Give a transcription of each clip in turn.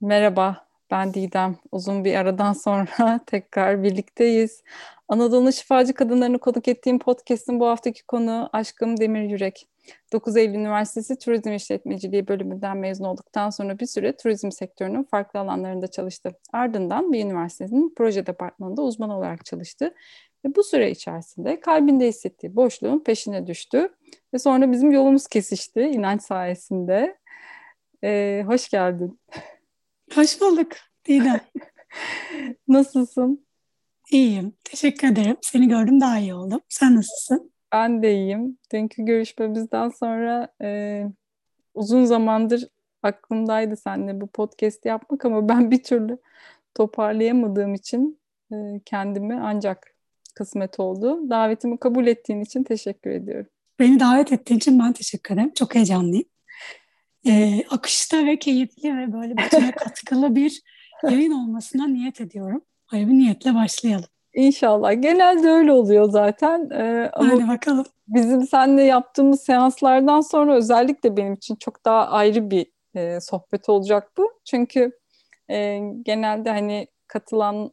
Merhaba, ben Didem. Uzun bir aradan sonra tekrar birlikteyiz. Anadolu Şifacı Kadınlarını konuk ettiğim podcast'in bu haftaki konu Aşkım Demir Yürek. 9 Eylül Üniversitesi Turizm İşletmeciliği bölümünden mezun olduktan sonra bir süre turizm sektörünün farklı alanlarında çalıştı. Ardından bir üniversitenin proje departmanında uzman olarak çalıştı. Ve bu süre içerisinde kalbinde hissettiği boşluğun peşine düştü. Ve sonra bizim yolumuz kesişti inanç sayesinde. Ee, hoş geldin. Hoş bulduk Didem. Nasılsın? İyiyim. Teşekkür ederim. Seni gördüm daha iyi oldum. Sen nasılsın? Ben de iyiyim. Dünkü görüşmemizden sonra e, uzun zamandır aklımdaydı seninle bu podcast yapmak ama ben bir türlü toparlayamadığım için e, kendimi ancak kısmet oldu. Davetimi kabul ettiğin için teşekkür ediyorum. Beni davet ettiğin için ben teşekkür ederim. Çok heyecanlıyım e, akışta ve keyifli ve böyle bütüne katkılı bir yayın olmasına niyet ediyorum. Öyle bir niyetle başlayalım. İnşallah. Genelde öyle oluyor zaten. Ee, ama Hadi bakalım. Bizim seninle yaptığımız seanslardan sonra özellikle benim için çok daha ayrı bir e, sohbet olacak bu. Çünkü e, genelde hani katılan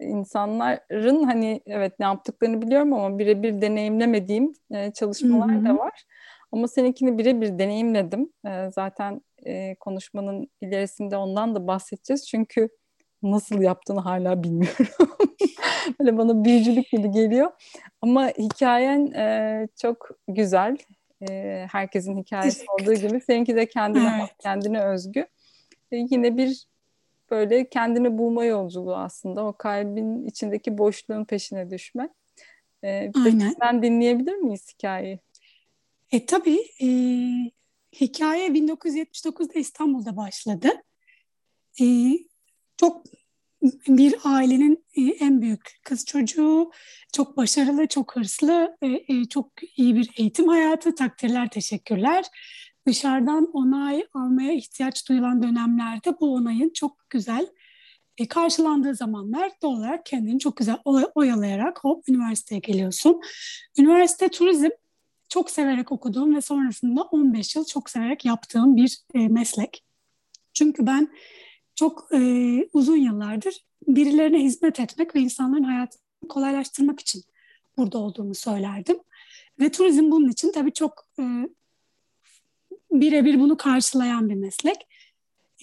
insanların hani evet ne yaptıklarını biliyorum ama birebir deneyimlemediğim e, çalışmalar Hı-hı. da var. Ama seninkini birebir deneyimledim. E, zaten e, konuşmanın ilerisinde ondan da bahsedeceğiz. Çünkü nasıl yaptığını hala bilmiyorum. Böyle bana büyücülük gibi geliyor. Ama hikayen e, çok güzel. E, herkesin hikayesi olduğu gibi. Seninki de kendine evet. kendine özgü. E, yine bir böyle kendini bulma yolculuğu aslında. O kalbin içindeki boşluğun peşine düşme. E, Aynen. Sen dinleyebilir miyiz hikayeyi? E tabii e, hikaye 1979'da İstanbul'da başladı. E, çok bir ailenin e, en büyük kız çocuğu, çok başarılı, çok hırslı, e, e, çok iyi bir eğitim hayatı, takdirler, teşekkürler. Dışarıdan onay almaya ihtiyaç duyulan dönemlerde bu onayın çok güzel karşılandığı zamanlar doğal olarak kendini çok güzel oyalayarak hop üniversiteye geliyorsun. Üniversite turizm çok severek okuduğum ve sonrasında 15 yıl çok severek yaptığım bir e, meslek. Çünkü ben çok e, uzun yıllardır birilerine hizmet etmek ve insanların hayatını kolaylaştırmak için burada olduğumu söylerdim. Ve turizm bunun için tabii çok e, birebir bunu karşılayan bir meslek.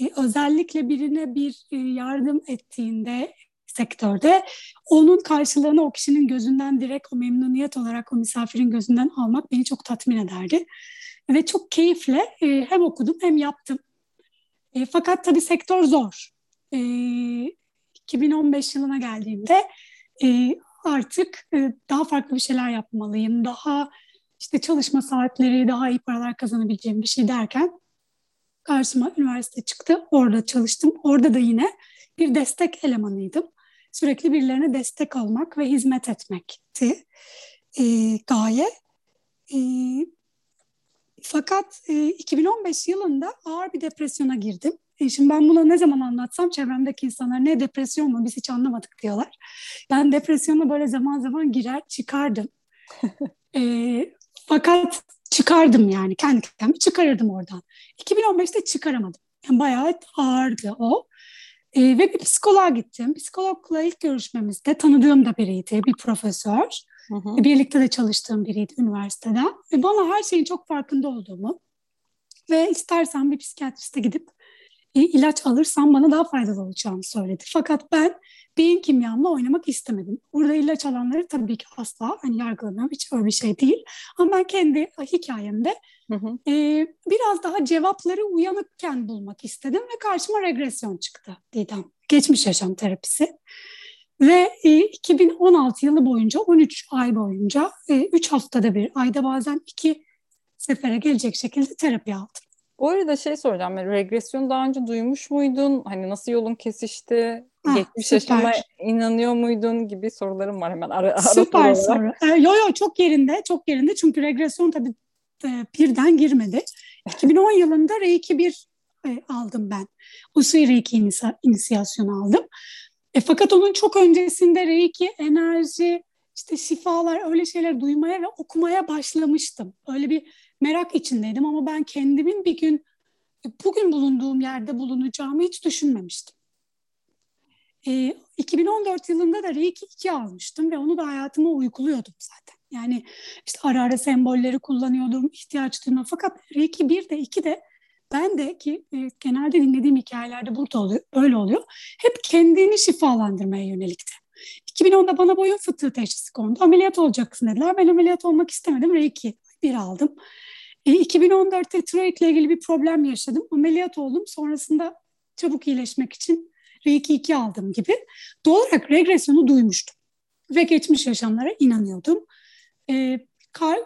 E, özellikle birine bir e, yardım ettiğinde sektörde onun karşılığını o kişinin gözünden direkt o memnuniyet olarak o misafirin gözünden almak beni çok tatmin ederdi. Ve çok keyifle e, hem okudum hem yaptım. E, fakat tabii sektör zor. E, 2015 yılına geldiğimde e, artık e, daha farklı bir şeyler yapmalıyım. Daha işte çalışma saatleri, daha iyi paralar kazanabileceğim bir şey derken karşıma üniversite çıktı. Orada çalıştım. Orada da yine bir destek elemanıydım sürekli birilerine destek olmak ve hizmet etmekti e, gaye. E, fakat e, 2015 yılında ağır bir depresyona girdim. E, şimdi ben buna ne zaman anlatsam çevremdeki insanlar ne depresyon mu biz hiç anlamadık diyorlar. Ben depresyona böyle zaman zaman girer çıkardım. e, fakat çıkardım yani kendi kendimi çıkarırdım oradan. 2015'te çıkaramadım. Yani bayağı ağırdı o. E, ve bir psikoloğa gittim. Psikologla ilk görüşmemizde tanıdığım da biriydi, bir profesör. Hı hı. Birlikte de çalıştığım biriydi üniversitede. Ve bana her şeyin çok farkında olduğumu ve istersen bir psikiyatriste gidip e, ilaç alırsam bana daha faydalı olacağını söyledi. Fakat ben beyin kimyamla oynamak istemedim. Burada ilaç alanları tabii ki asla hani yargılamıyorum. Hiç öyle bir şey değil. Ama ben kendi hikayemde hı hı. E, biraz daha cevapları uyanıkken bulmak istedim ve karşıma regresyon çıktı Didem. Geçmiş yaşam terapisi. Ve e, 2016 yılı boyunca 13 ay boyunca e, 3 haftada bir ayda bazen 2 sefere gelecek şekilde terapi aldım. Bu arada şey soracağım. Yani regresyon daha önce duymuş muydun? Hani nasıl yolun kesişti? Ha, Geçmiş süper. yaşama inanıyor muydun gibi sorularım var hemen ara, ara Süper soru. Ee, yo yo çok yerinde, çok yerinde. Çünkü regresyon tabii e, birden girmedi. 2010 yılında Reiki 1 e, aldım ben. Usui Reiki inisa, inisiyasyonu aldım. E, fakat onun çok öncesinde Reiki, enerji, işte şifalar öyle şeyler duymaya ve okumaya başlamıştım. Öyle bir merak içindeydim ama ben kendimin bir gün bugün bulunduğum yerde bulunacağımı hiç düşünmemiştim. E, 2014 yılında da Reiki 2 almıştım ve onu da hayatıma uykuluyordum zaten. Yani işte ara ara sembolleri kullanıyordum, ihtiyaç duymam. Fakat Reiki 1 de 2 de ben de ki e, genelde dinlediğim hikayelerde burada oluyor, böyle oluyor. Hep kendini şifalandırmaya yönelikti. 2010'da bana boyun fıtığı teşhisi kondu. Ameliyat olacaksın dediler. Ben ameliyat olmak istemedim. Reiki bir aldım. E, 2014'te tiroid ile ilgili bir problem yaşadım. Ameliyat oldum. Sonrasında çabuk iyileşmek için Reiki 2 aldım gibi. Doğal olarak regresyonu duymuştum. Ve geçmiş yaşamlara inanıyordum. E, kar,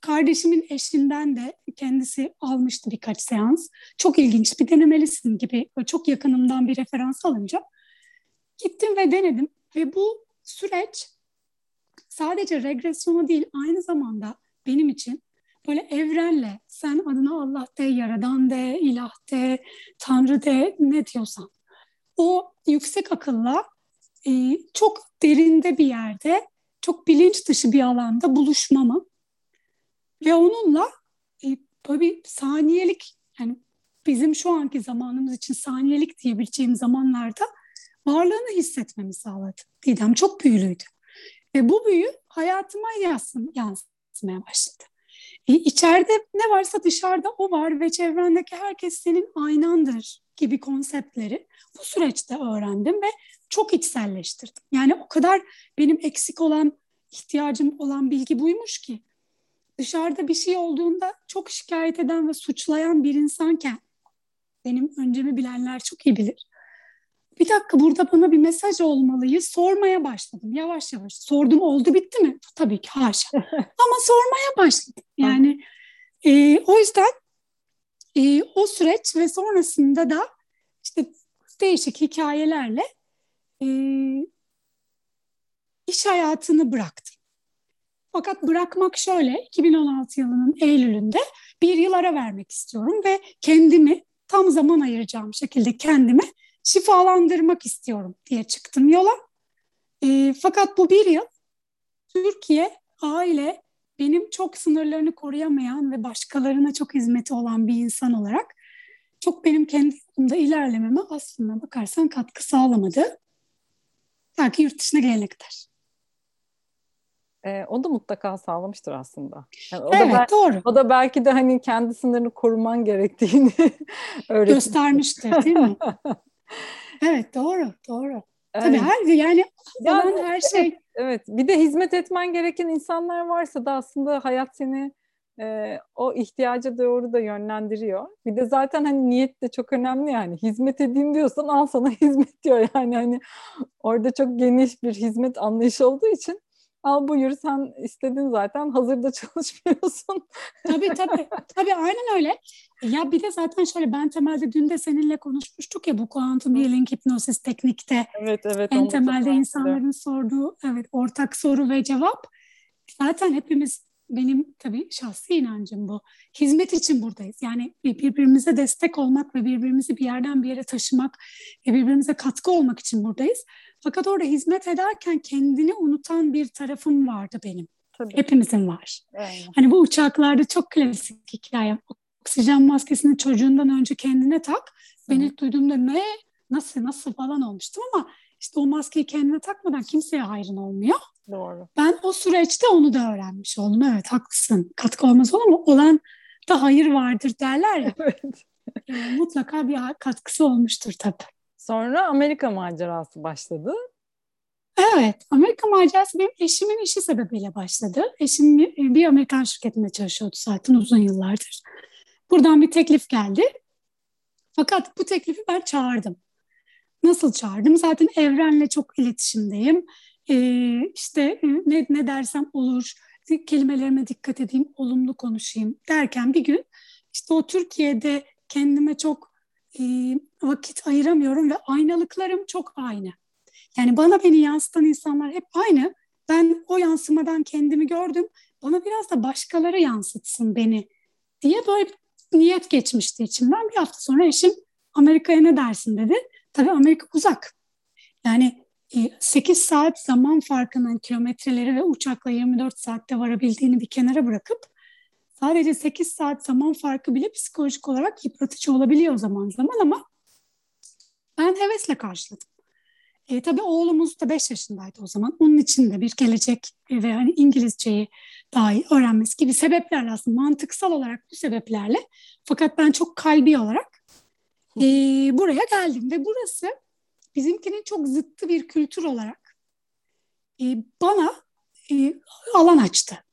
kardeşimin eşinden de kendisi almıştı birkaç seans. Çok ilginç bir denemelisin gibi çok yakınımdan bir referans alınca gittim ve denedim. Ve bu süreç sadece regresyonu değil aynı zamanda benim için böyle evrenle sen adına Allah de, yaradan de, ilah de, tanrı de ne diyorsan o yüksek akılla e, çok derinde bir yerde çok bilinç dışı bir alanda buluşmamı ve onunla e, böyle saniyelik yani bizim şu anki zamanımız için saniyelik diyebileceğim zamanlarda varlığını hissetmemi sağladı. Didem çok büyülüydü. Ve bu büyü hayatıma yansım, yansımaya başladı. İçeride ne varsa dışarıda o var ve çevrendeki herkes senin aynandır gibi konseptleri bu süreçte öğrendim ve çok içselleştirdim. Yani o kadar benim eksik olan, ihtiyacım olan bilgi buymuş ki dışarıda bir şey olduğunda çok şikayet eden ve suçlayan bir insanken benim öncemi bilenler çok iyi bilir. Bir dakika burada bana bir mesaj olmalıyı sormaya başladım yavaş yavaş. Sordum oldu bitti mi? Tabii ki haşa. Ama sormaya başladım. Yani e, o yüzden e, o süreç ve sonrasında da işte değişik hikayelerle e, iş hayatını bıraktım. Fakat bırakmak şöyle, 2016 yılının Eylül'ünde bir yıl ara vermek istiyorum ve kendimi tam zaman ayıracağım şekilde kendimi şifalandırmak istiyorum diye çıktım yola. E, fakat bu bir yıl Türkiye, aile benim çok sınırlarını koruyamayan ve başkalarına çok hizmeti olan bir insan olarak çok benim kendi yolumda ilerlememe aslında bakarsan katkı sağlamadı. Belki yurt dışına gelene kadar. E, o da mutlaka sağlamıştır aslında. Yani o evet da doğru. O da belki de hani kendi sınırını koruman gerektiğini göstermiştir değil mi? evet doğru doğru. Evet. Tabii her yani yani, her şey. Evet, evet. Bir de hizmet etmen gereken insanlar varsa da aslında hayat seni e, o ihtiyaca doğru da yönlendiriyor. Bir de zaten hani niyet de çok önemli yani. Hizmet edeyim diyorsan al sana hizmet diyor yani hani orada çok geniş bir hizmet anlayışı olduğu için al buyur sen istedin zaten hazırda çalışmıyorsun. tabii tabii. Tabii aynen öyle. Ya bir de zaten şöyle ben temelde dün de seninle konuşmuştuk ya bu kuantum healing hipnosis teknikte. Evet evet. En temelde insanların sorduğu evet ortak soru ve cevap. Zaten hepimiz benim tabii şahsi inancım bu. Hizmet için buradayız. Yani birbirimize destek olmak ve birbirimizi bir yerden bir yere taşımak ve birbirimize katkı olmak için buradayız. Fakat orada hizmet ederken kendini unutan bir tarafım vardı benim. Tabii. Hepimizin var. Evet. Hani bu uçaklarda çok klasik hikaye. Oksijen maskesini çocuğundan önce kendine tak. Ben ilk duyduğumda ne, nasıl, nasıl falan olmuştum ama işte o maskeyi kendine takmadan kimseye hayrın olmuyor. Doğru. Ben o süreçte onu da öğrenmiş oldum. Evet haklısın. Katkı olmaz olur ama olan da hayır vardır derler ya. Evet. E, mutlaka bir katkısı olmuştur tabii. Sonra Amerika macerası başladı. Evet, Amerika macerası benim eşimin işi sebebiyle başladı. Eşim bir Amerikan şirketinde çalışıyordu zaten uzun yıllardır. Buradan bir teklif geldi. Fakat bu teklifi ben çağırdım. Nasıl çağırdım? Zaten evrenle çok iletişimdeyim. Ee, işte ne, ne dersem olur, kelimelerime dikkat edeyim, olumlu konuşayım derken bir gün işte o Türkiye'de kendime çok e, vakit ayıramıyorum ve aynalıklarım çok aynı. Yani bana beni yansıtan insanlar hep aynı. Ben o yansımadan kendimi gördüm. Bana biraz da başkaları yansıtsın beni diye böyle niyet geçmişti içimden. Bir hafta sonra eşim Amerika'ya ne dersin dedi. Tabii Amerika uzak. Yani 8 e, saat zaman farkının kilometreleri ve uçakla 24 saatte varabildiğini bir kenara bırakıp sadece 8 saat zaman farkı bile psikolojik olarak yıpratıcı olabiliyor zaman zaman ama ben hevesle karşıladım. E, tabii oğlumuz da 5 yaşındaydı o zaman. Onun için de bir gelecek ve hani İngilizceyi daha iyi öğrenmesi gibi sebeplerle aslında mantıksal olarak bu sebeplerle fakat ben çok kalbi olarak e, buraya geldim ve burası bizimkinin çok zıttı bir kültür olarak e, bana e, alan açtı.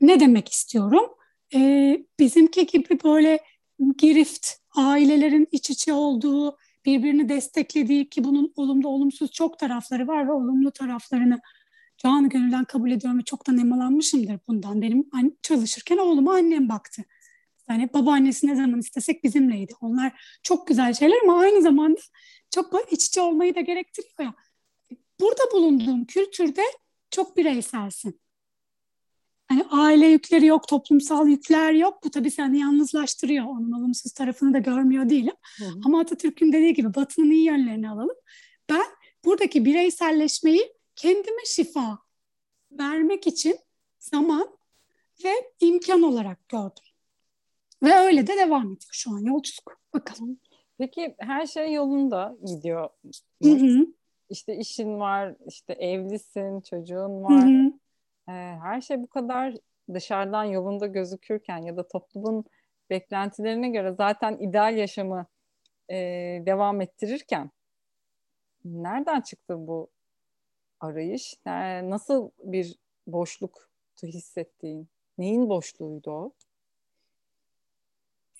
Ne demek istiyorum? E, bizimki gibi böyle girift, ailelerin iç içe olduğu, birbirini desteklediği ki bunun olumlu olumsuz çok tarafları var ve olumlu taraflarını canı gönülden kabul ediyorum ve çoktan emalanmışımdır bundan. Benim çalışırken oğluma annem baktı. Yani babaannesi ne zaman istesek bizimleydi. Onlar çok güzel şeyler ama aynı zamanda çok iç içe olmayı da gerektiriyor ya. Burada bulunduğum kültürde çok bireyselsin. Hani aile yükleri yok, toplumsal yükler yok. Bu tabii seni yalnızlaştırıyor. Onun olumsuz tarafını da görmüyor değilim. Hı hı. Ama Atatürk'ün dediği gibi Batı'nın iyi yönlerini alalım. Ben buradaki bireyselleşmeyi kendime şifa vermek için zaman ve imkan olarak gördüm. Ve öyle de devam ediyor şu an yolculuk. Bakalım. Peki her şey yolunda gidiyor. Hı hı. İşte işin var, işte evlisin, çocuğun var. Hı hı. Ee, her şey bu kadar dışarıdan yolunda gözükürken ya da toplumun beklentilerine göre zaten ideal yaşamı e, devam ettirirken nereden çıktı bu arayış? Nasıl bir boşluk hissettiğin? Neyin boşluğuydu o?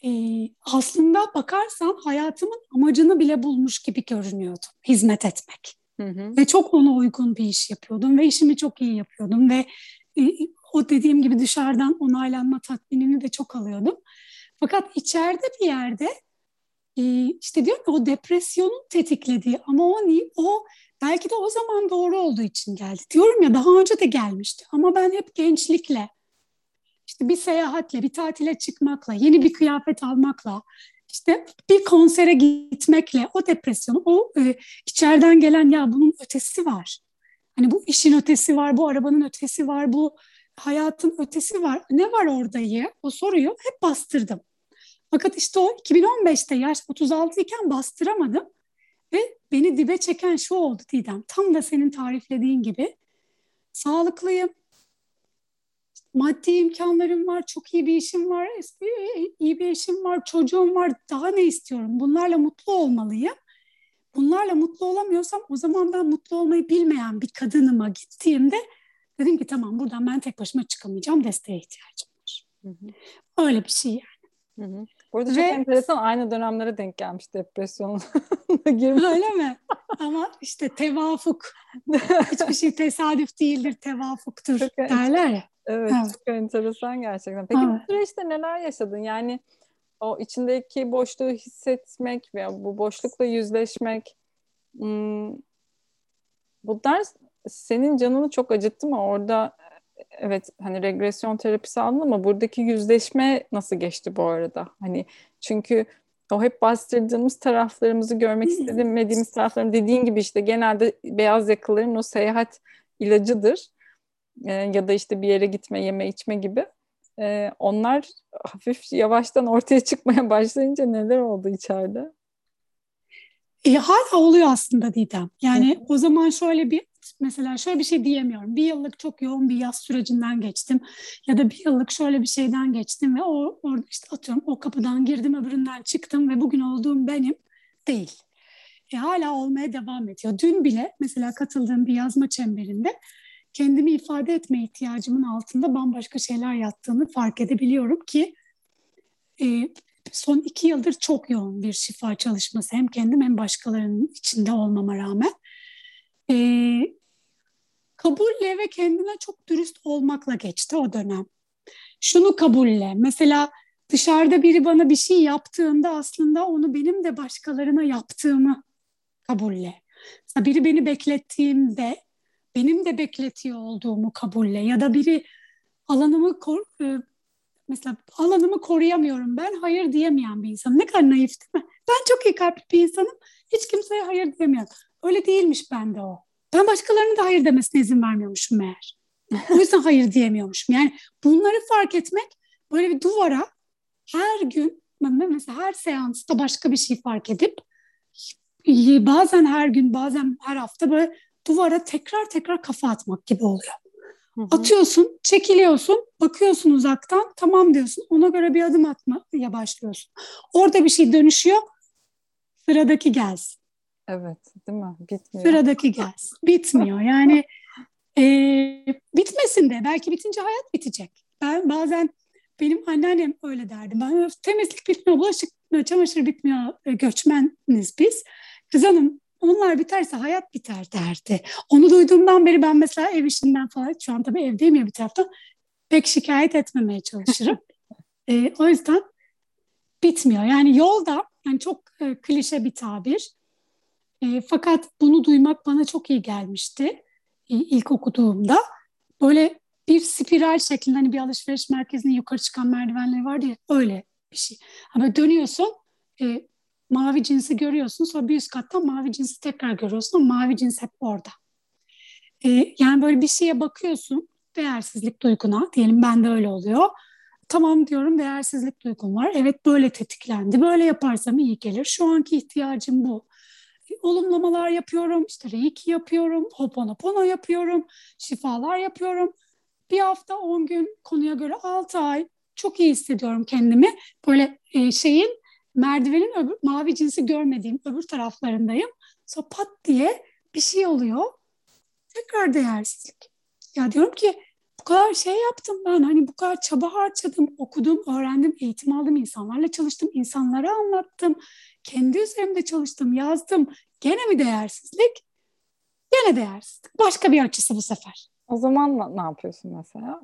Ee, aslında bakarsan hayatımın amacını bile bulmuş gibi görünüyordu. Hizmet etmek. Hı. Ve çok ona uygun bir iş yapıyordum ve işimi çok iyi yapıyordum ve e, o dediğim gibi dışarıdan onaylanma tatminini de çok alıyordum. Fakat içeride bir yerde e, işte diyorum ki o depresyonun tetiklediği ama o o belki de o zaman doğru olduğu için geldi. Diyorum ya daha önce de gelmişti ama ben hep gençlikle işte bir seyahatle, bir tatile çıkmakla, yeni bir kıyafet almakla, işte bir konsere gitmekle o depresyonu, o e, içeriden gelen ya bunun ötesi var. Hani bu işin ötesi var, bu arabanın ötesi var, bu hayatın ötesi var. Ne var orada ya? O soruyu hep bastırdım. Fakat işte o 2015'te yaş 36 iken bastıramadım. Ve beni dibe çeken şu oldu Didem. Tam da senin tariflediğin gibi. Sağlıklıyım. Maddi imkanlarım var, çok iyi bir işim var, iyi bir eşim var, çocuğum var. Daha ne istiyorum? Bunlarla mutlu olmalıyım. Bunlarla mutlu olamıyorsam o zaman ben mutlu olmayı bilmeyen bir kadınıma gittiğimde dedim ki tamam buradan ben tek başıma çıkamayacağım, desteğe ihtiyacım var. Hı hı. Öyle bir şey yani. Hı hı. Bu arada çok enteresan aynı dönemlere denk gelmiş depresyon girmiş. Öyle mi? Ama işte tevafuk. Hiçbir şey tesadüf değildir, tevafuktur çok derler ya. Evet, evet, çok enteresan gerçekten. Peki evet. bu süreçte neler yaşadın? Yani o içindeki boşluğu hissetmek veya bu boşlukla yüzleşmek hmm, bunlar senin canını çok acıttı mı? Orada evet hani regresyon terapisi aldın ama buradaki yüzleşme nasıl geçti bu arada? Hani çünkü o hep bastırdığımız taraflarımızı görmek istemediğimiz taraflarım dediğin gibi işte genelde beyaz yakaların o seyahat ilacıdır. Ee, ya da işte bir yere gitme, yeme, içme gibi. Ee, onlar hafif yavaştan ortaya çıkmaya başlayınca neler oldu içeride? E, hala oluyor aslında Didem. Yani Hı. o zaman şöyle bir mesela şöyle bir şey diyemiyorum. Bir yıllık çok yoğun bir yaz sürecinden geçtim ya da bir yıllık şöyle bir şeyden geçtim ve o orada işte atıyorum o kapıdan girdim öbüründen çıktım ve bugün olduğum benim değil. E, hala olmaya devam ediyor. Dün bile mesela katıldığım bir yazma çemberinde kendimi ifade etme ihtiyacımın altında bambaşka şeyler yattığını fark edebiliyorum ki e, son iki yıldır çok yoğun bir şifa çalışması hem kendim hem başkalarının içinde olmama rağmen e, kabulle ve kendine çok dürüst olmakla geçti o dönem. Şunu kabulle mesela dışarıda biri bana bir şey yaptığında aslında onu benim de başkalarına yaptığımı kabulle. Biri beni beklettiğimde benim de bekletiyor olduğumu kabulle ya da biri alanımı kor, e, mesela alanımı koruyamıyorum ben hayır diyemeyen bir insanım. Ne kadar naif değil mi? Ben çok iyi kalpli bir insanım. Hiç kimseye hayır diyemiyorum. Öyle değilmiş bende o. Ben başkalarının da hayır demesine izin vermiyormuşum meğer. O yüzden hayır diyemiyormuşum. Yani bunları fark etmek böyle bir duvara her gün mesela her seansta başka bir şey fark edip bazen her gün bazen her hafta böyle duvara tekrar tekrar kafa atmak gibi oluyor. Hı hı. Atıyorsun, çekiliyorsun, bakıyorsun uzaktan, tamam diyorsun. Ona göre bir adım atmaya başlıyorsun. Orada bir şey dönüşüyor, sıradaki gelsin. Evet, değil mi? Bitmiyor. Sıradaki gelsin. Bitmiyor. Yani e, bitmesin de. Belki bitince hayat bitecek. Ben bazen benim anneannem öyle derdi. Ben temizlik bitmiyor, bulaşık bitmiyor, çamaşır bitmiyor, e, göçmeniz biz. Kız hanım onlar biterse hayat biter derdi. Onu duyduğumdan beri ben mesela ev işinden falan şu an tabii evdeyim ya bir taraftan pek şikayet etmemeye çalışırım. e, o yüzden bitmiyor. Yani yolda yani çok e, klişe bir tabir. E, fakat bunu duymak bana çok iyi gelmişti e, ilk okuduğumda. Böyle bir spiral şeklinde hani bir alışveriş merkezine yukarı çıkan merdivenleri var diye öyle bir şey. Ama dönüyorsun e, mavi cinsi görüyorsun sonra bir üst kattan mavi cinsi tekrar görüyorsun ama mavi cins hep orada. E, yani böyle bir şeye bakıyorsun değersizlik duyguna diyelim ben de öyle oluyor. Tamam diyorum değersizlik duygum var. Evet böyle tetiklendi. Böyle yaparsam iyi gelir. Şu anki ihtiyacım bu. E, olumlamalar yapıyorum. işte reiki yapıyorum. Hoponopono yapıyorum. Şifalar yapıyorum. Bir hafta 10 gün konuya göre 6 ay çok iyi hissediyorum kendimi. Böyle e, şeyin merdivenin öbür, mavi cinsi görmediğim öbür taraflarındayım. Sonra pat diye bir şey oluyor. Tekrar değersizlik. Ya diyorum ki bu kadar şey yaptım ben hani bu kadar çaba harcadım, okudum, öğrendim, eğitim aldım, insanlarla çalıştım, insanlara anlattım, kendi üzerimde çalıştım, yazdım. Gene mi değersizlik? Gene değersizlik. Başka bir açısı bu sefer. O zaman ne yapıyorsun mesela?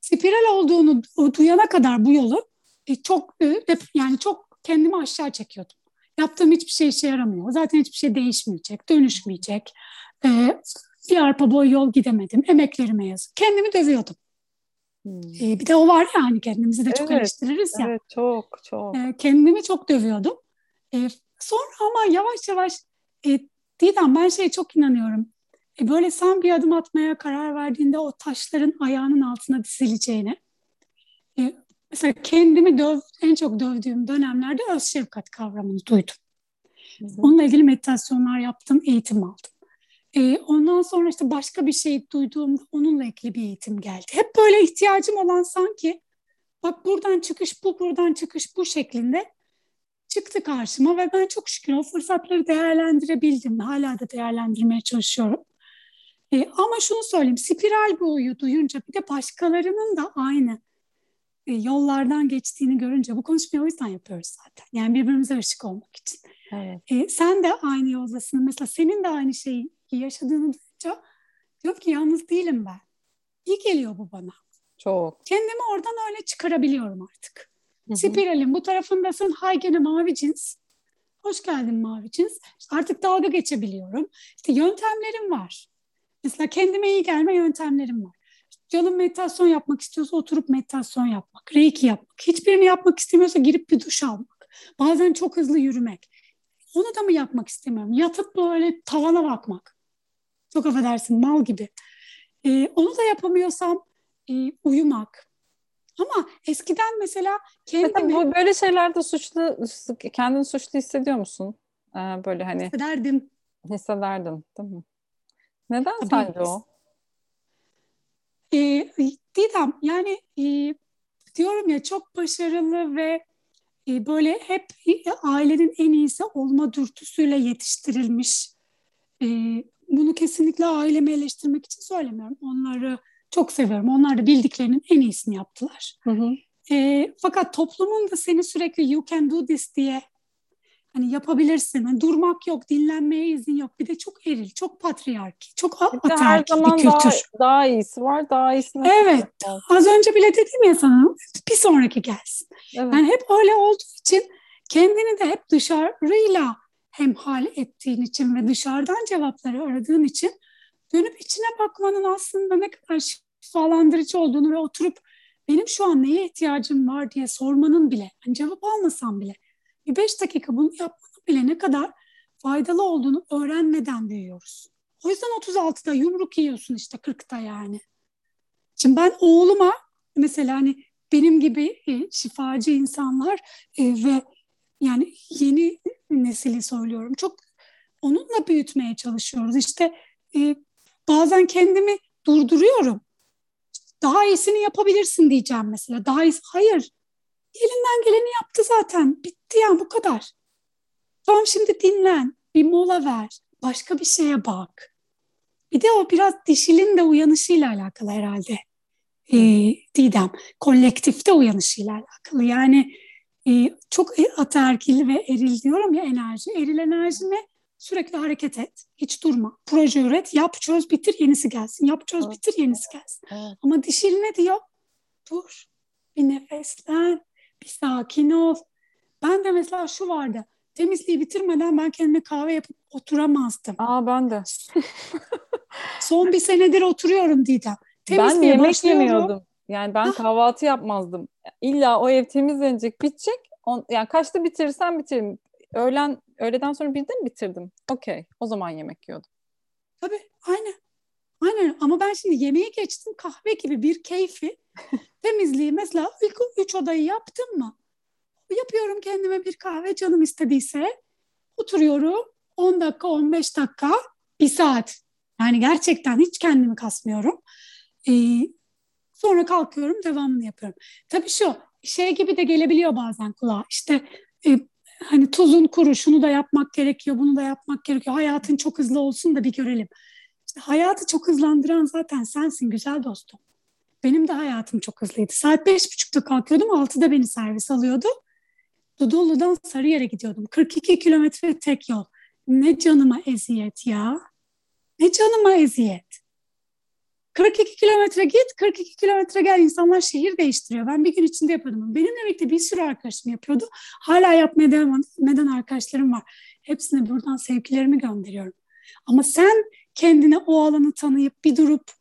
Spiral olduğunu duyana kadar bu yolu e, çok e, yani çok kendimi aşağı çekiyordum. Yaptığım hiçbir şey işe yaramıyor. Zaten hiçbir şey değişmeyecek, dönüşmeyecek. E, bir arpa boy yol gidemedim. Emeklerime yazık. Kendimi dövüyordum. Hmm. E, bir de o var ya hani kendimizi de evet, çok eleştiririz ya. Evet çok çok. E, kendimi çok dövüyordum. E, sonra ama yavaş yavaş e, Didem ben şeye çok inanıyorum. E, böyle sen bir adım atmaya karar verdiğinde o taşların ayağının altına dizileceğine. Mesela kendimi döv, en çok dövdüğüm dönemlerde öz şefkat kavramını duydum. Hı hı. Onunla ilgili meditasyonlar yaptım, eğitim aldım. E, ondan sonra işte başka bir şey duyduğumda onunla ilgili bir eğitim geldi. Hep böyle ihtiyacım olan sanki bak buradan çıkış bu, buradan çıkış bu şeklinde çıktı karşıma ve ben çok şükür o fırsatları değerlendirebildim. Hala da değerlendirmeye çalışıyorum. E, ama şunu söyleyeyim, spiral boyu duyunca bir de başkalarının da aynı yollardan geçtiğini görünce bu konuşmayı o yüzden yapıyoruz zaten. Yani birbirimize ışık olmak için. Evet. E, sen de aynı yoldasın. Mesela senin de aynı şeyi yaşadığını duyunca diyorum ki yalnız değilim ben. İyi geliyor bu bana. Çok. Kendimi oradan öyle çıkarabiliyorum artık. Hı-hı. Spiralin bu tarafındasın. Hay gene mavi cins. Hoş geldin mavi cins. İşte artık dalga geçebiliyorum. İşte yöntemlerim var. Mesela kendime iyi gelme yöntemlerim var. Canım meditasyon yapmak istiyorsa oturup meditasyon yapmak, reiki yapmak. Hiçbirini yapmak istemiyorsa girip bir duş almak. Bazen çok hızlı yürümek. Onu da mı yapmak istemiyorum? Yatıp böyle tavana bakmak. Çok affedersin mal gibi. Ee, onu da yapamıyorsam e, uyumak. Ama eskiden mesela kendimi... Bu böyle şeylerde suçlu, kendini suçlu hissediyor musun? Ee, böyle hani... Hissederdim. Hissederdim değil mi? Neden Tabii. sence o? E, Didem yani e, diyorum ya çok başarılı ve e, böyle hep ailenin en iyisi olma dürtüsüyle yetiştirilmiş. E, bunu kesinlikle ailemi eleştirmek için söylemiyorum. Onları çok seviyorum. Onlar da bildiklerinin en iyisini yaptılar. Hı hı. E, fakat toplumun da seni sürekli you can do this diye Hani yapabilirsin. Hani durmak yok, dinlenmeye izin yok. Bir de çok eril, çok patriarki, çok ataerkil bir kültür. Daha, daha iyisi var, daha iyisini. Evet. Az önce bile dedim ya sana bir sonraki gelsin. Evet. Yani hep öyle olduğu için kendini de hep dışarıyla hemhal ettiğin için ve dışarıdan cevapları aradığın için dönüp içine bakmanın aslında ne kadar şifalandırıcı olduğunu ve oturup benim şu an neye ihtiyacım var diye sormanın bile, yani cevap almasam bile bir beş dakika bunu yapmanın bile ne kadar faydalı olduğunu öğrenmeden büyüyoruz. O yüzden 36'da yumruk yiyorsun işte 40'ta yani. Şimdi ben oğluma mesela hani benim gibi e, şifacı insanlar e, ve yani yeni nesili söylüyorum. Çok onunla büyütmeye çalışıyoruz. İşte e, bazen kendimi durduruyorum. Daha iyisini yapabilirsin diyeceğim mesela. Daha iyisi. Hayır. Elinden geleni yaptı zaten. Bitti ya bu kadar. Tamam şimdi dinlen. Bir mola ver. Başka bir şeye bak. Bir de o biraz dişilin de uyanışıyla alakalı herhalde. Ee, Didem. Kolektifte uyanışıyla alakalı. Yani e, çok ataerkil ve eril diyorum ya enerji. Eril enerji ne? Sürekli hareket et. Hiç durma. Proje üret. Yap çöz bitir yenisi gelsin. Yap çöz bitir yenisi gelsin. Ama dişil ne diyor? Dur. Bir nefeslen. Bir sakin ol. Ben de mesela şu vardı. Temizliği bitirmeden ben kendime kahve yapıp oturamazdım. Aa ben de. Son bir senedir oturuyorum Didem. Temizliğe ben yemek yemiyordum. Yani ben kahvaltı yapmazdım. İlla o ev temizlenecek, bitecek. On, yani kaçta bitirirsem bitiririm. Öğlen, öğleden sonra birde mi bitirdim? Okey. O zaman yemek yiyordum. Tabii. Aynen. Aynen. Ama ben şimdi yemeği geçtim. Kahve gibi bir keyfi. temizliği mesela ilk üç odayı yaptım mı? Yapıyorum kendime bir kahve canım istediyse. Oturuyorum. 10 dakika, 15 dakika, bir saat. Yani gerçekten hiç kendimi kasmıyorum. Ee, Sonra kalkıyorum devamını yapıyorum. Tabii şu şey gibi de gelebiliyor bazen kulağa. İşte e, hani tuzun kuru şunu da yapmak gerekiyor, bunu da yapmak gerekiyor. Hayatın çok hızlı olsun da bir görelim. Hayatı çok hızlandıran zaten sensin güzel dostum. Benim de hayatım çok hızlıydı. Saat beş buçukta kalkıyordum, altıda beni servis alıyordu. Dudullu'dan Sarıyer'e gidiyordum. 42 kilometre tek yol. Ne canıma eziyet ya. Ne canıma eziyet. 42 kilometre git, 42 kilometre gel. İnsanlar şehir değiştiriyor. Ben bir gün içinde yapıyordum. Benimle birlikte bir sürü arkadaşım yapıyordu. Hala yapmaya devam eden arkadaşlarım var. Hepsine buradan sevgilerimi gönderiyorum. Ama sen kendine o alanı tanıyıp bir durup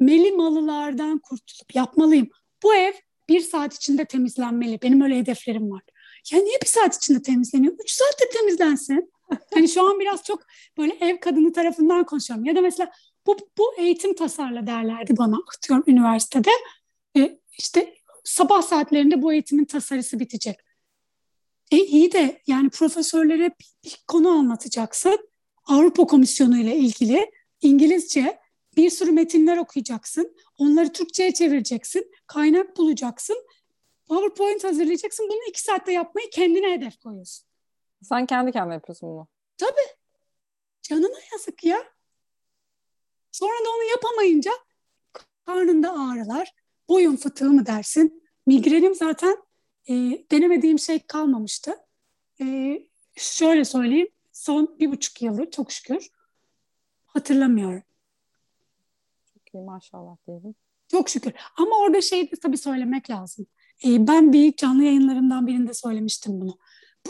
meli malılardan kurtulup yapmalıyım. Bu ev bir saat içinde temizlenmeli. Benim öyle hedeflerim var. Ya niye bir saat içinde temizleniyor? Üç saatte temizlensin. Hani şu an biraz çok böyle ev kadını tarafından konuşuyorum. Ya da mesela bu, bu eğitim tasarla derlerdi bana atıyorum üniversitede. E, işte sabah saatlerinde bu eğitimin tasarısı bitecek. E iyi de yani profesörlere bir, bir konu anlatacaksın. Avrupa Komisyonu ile ilgili İngilizce bir sürü metinler okuyacaksın. Onları Türkçe'ye çevireceksin. Kaynak bulacaksın. PowerPoint hazırlayacaksın. Bunu iki saatte yapmayı kendine hedef koyuyorsun. Sen kendi kendine yapıyorsun bunu. Tabii. Canına yazık ya. Sonra da onu yapamayınca karnında ağrılar, boyun fıtığı mı dersin? Migrenim zaten e, denemediğim şey kalmamıştı. E, şöyle söyleyeyim, son bir buçuk yıldır çok şükür hatırlamıyorum. Çok iyi maşallah diyelim. Çok şükür. Ama orada şey de tabii söylemek lazım. E, ben bir canlı yayınlarından birinde söylemiştim bunu.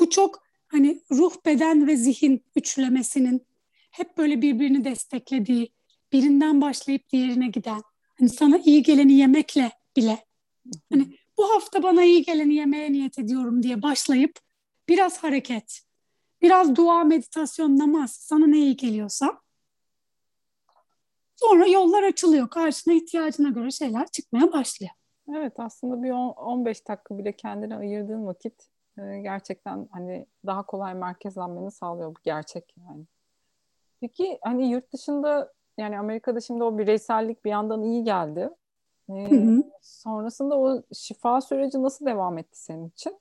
Bu çok hani ruh, beden ve zihin üçlemesinin hep böyle birbirini desteklediği, birinden başlayıp diğerine giden, hani sana iyi geleni yemekle bile, hani bu hafta bana iyi geleni yemeye niyet ediyorum diye başlayıp biraz hareket, biraz dua, meditasyon, namaz sana ne iyi geliyorsa sonra yollar açılıyor. Karşına ihtiyacına göre şeyler çıkmaya başlıyor. Evet aslında bir 15 dakika bile kendine ayırdığın vakit e, gerçekten hani daha kolay merkezlenmeni sağlıyor bu gerçek yani. Peki hani yurt dışında yani Amerika'da şimdi o bireysellik bir yandan iyi geldi. Ee, hı hı. Sonrasında o şifa süreci nasıl devam etti senin için?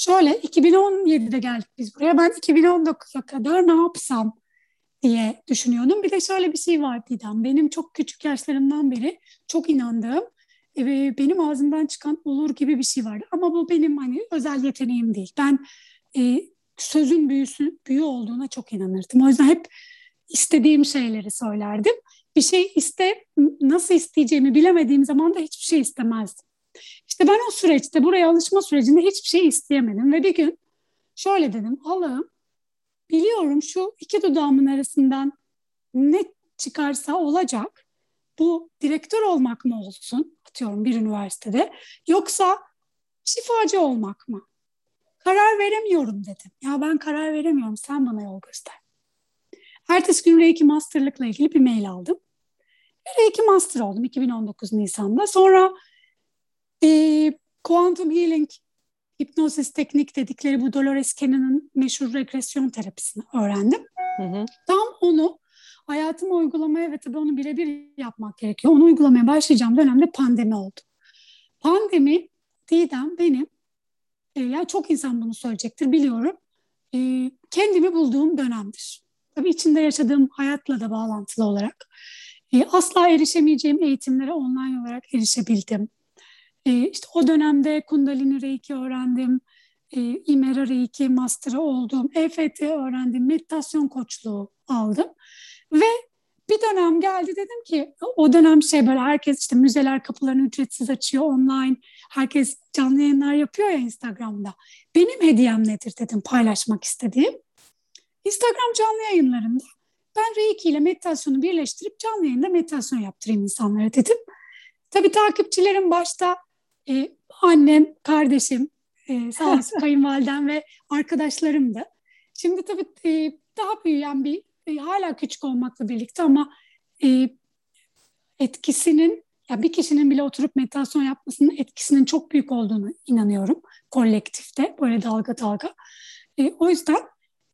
Şöyle 2017'de geldik biz buraya. Ben 2019'a kadar ne yapsam diye düşünüyordum. Bir de şöyle bir şey var Didem. Benim çok küçük yaşlarımdan beri çok inandığım ve benim ağzımdan çıkan olur gibi bir şey vardı. Ama bu benim hani özel yeteneğim değil. Ben e, sözün büyüsü, büyü olduğuna çok inanırdım. O yüzden hep istediğim şeyleri söylerdim. Bir şey iste nasıl isteyeceğimi bilemediğim zaman da hiçbir şey istemezdim. İşte ben o süreçte buraya alışma sürecinde hiçbir şey isteyemedim ve bir gün şöyle dedim Allah'ım biliyorum şu iki dudağımın arasından ne çıkarsa olacak. Bu direktör olmak mı olsun atıyorum bir üniversitede yoksa şifacı olmak mı? Karar veremiyorum dedim. Ya ben karar veremiyorum sen bana yol göster. Ertesi gün Reiki Master'lıkla ilgili bir mail aldım. Reiki Master oldum 2019 Nisan'da. Sonra E, quantum healing hipnozis teknik dedikleri bu Dolores Cannon'ın meşhur regresyon terapisini öğrendim. Hı hı. Tam onu hayatıma uygulamaya ve tabii onu birebir yapmak gerekiyor. Onu uygulamaya başlayacağım dönemde pandemi oldu. Pandemi Didem benim, e, yani çok insan bunu söyleyecektir biliyorum, e, kendimi bulduğum dönemdir. Tabii içinde yaşadığım hayatla da bağlantılı olarak. E, asla erişemeyeceğim eğitimlere online olarak erişebildim. E, işte o dönemde Kundalini Reiki öğrendim. E, İmera Reiki Master'ı oldum. EFT öğrendim. Meditasyon koçluğu aldım. Ve bir dönem geldi dedim ki o dönem şey böyle herkes işte müzeler kapılarını ücretsiz açıyor online. Herkes canlı yayınlar yapıyor ya Instagram'da. Benim hediyem nedir dedim paylaşmak istediğim. Instagram canlı yayınlarında ben Reiki ile meditasyonu birleştirip canlı yayında meditasyon yaptırayım insanlara dedim. Tabii takipçilerim başta e, annem, kardeşim, e, sağ olsun kayınvalidem ve arkadaşlarımdı. Şimdi tabii e, daha büyüyen bir, e, hala küçük olmakla birlikte ama e, etkisinin, ya bir kişinin bile oturup meditasyon yapmasının etkisinin çok büyük olduğunu inanıyorum kolektifte, böyle dalga dalga. E, o yüzden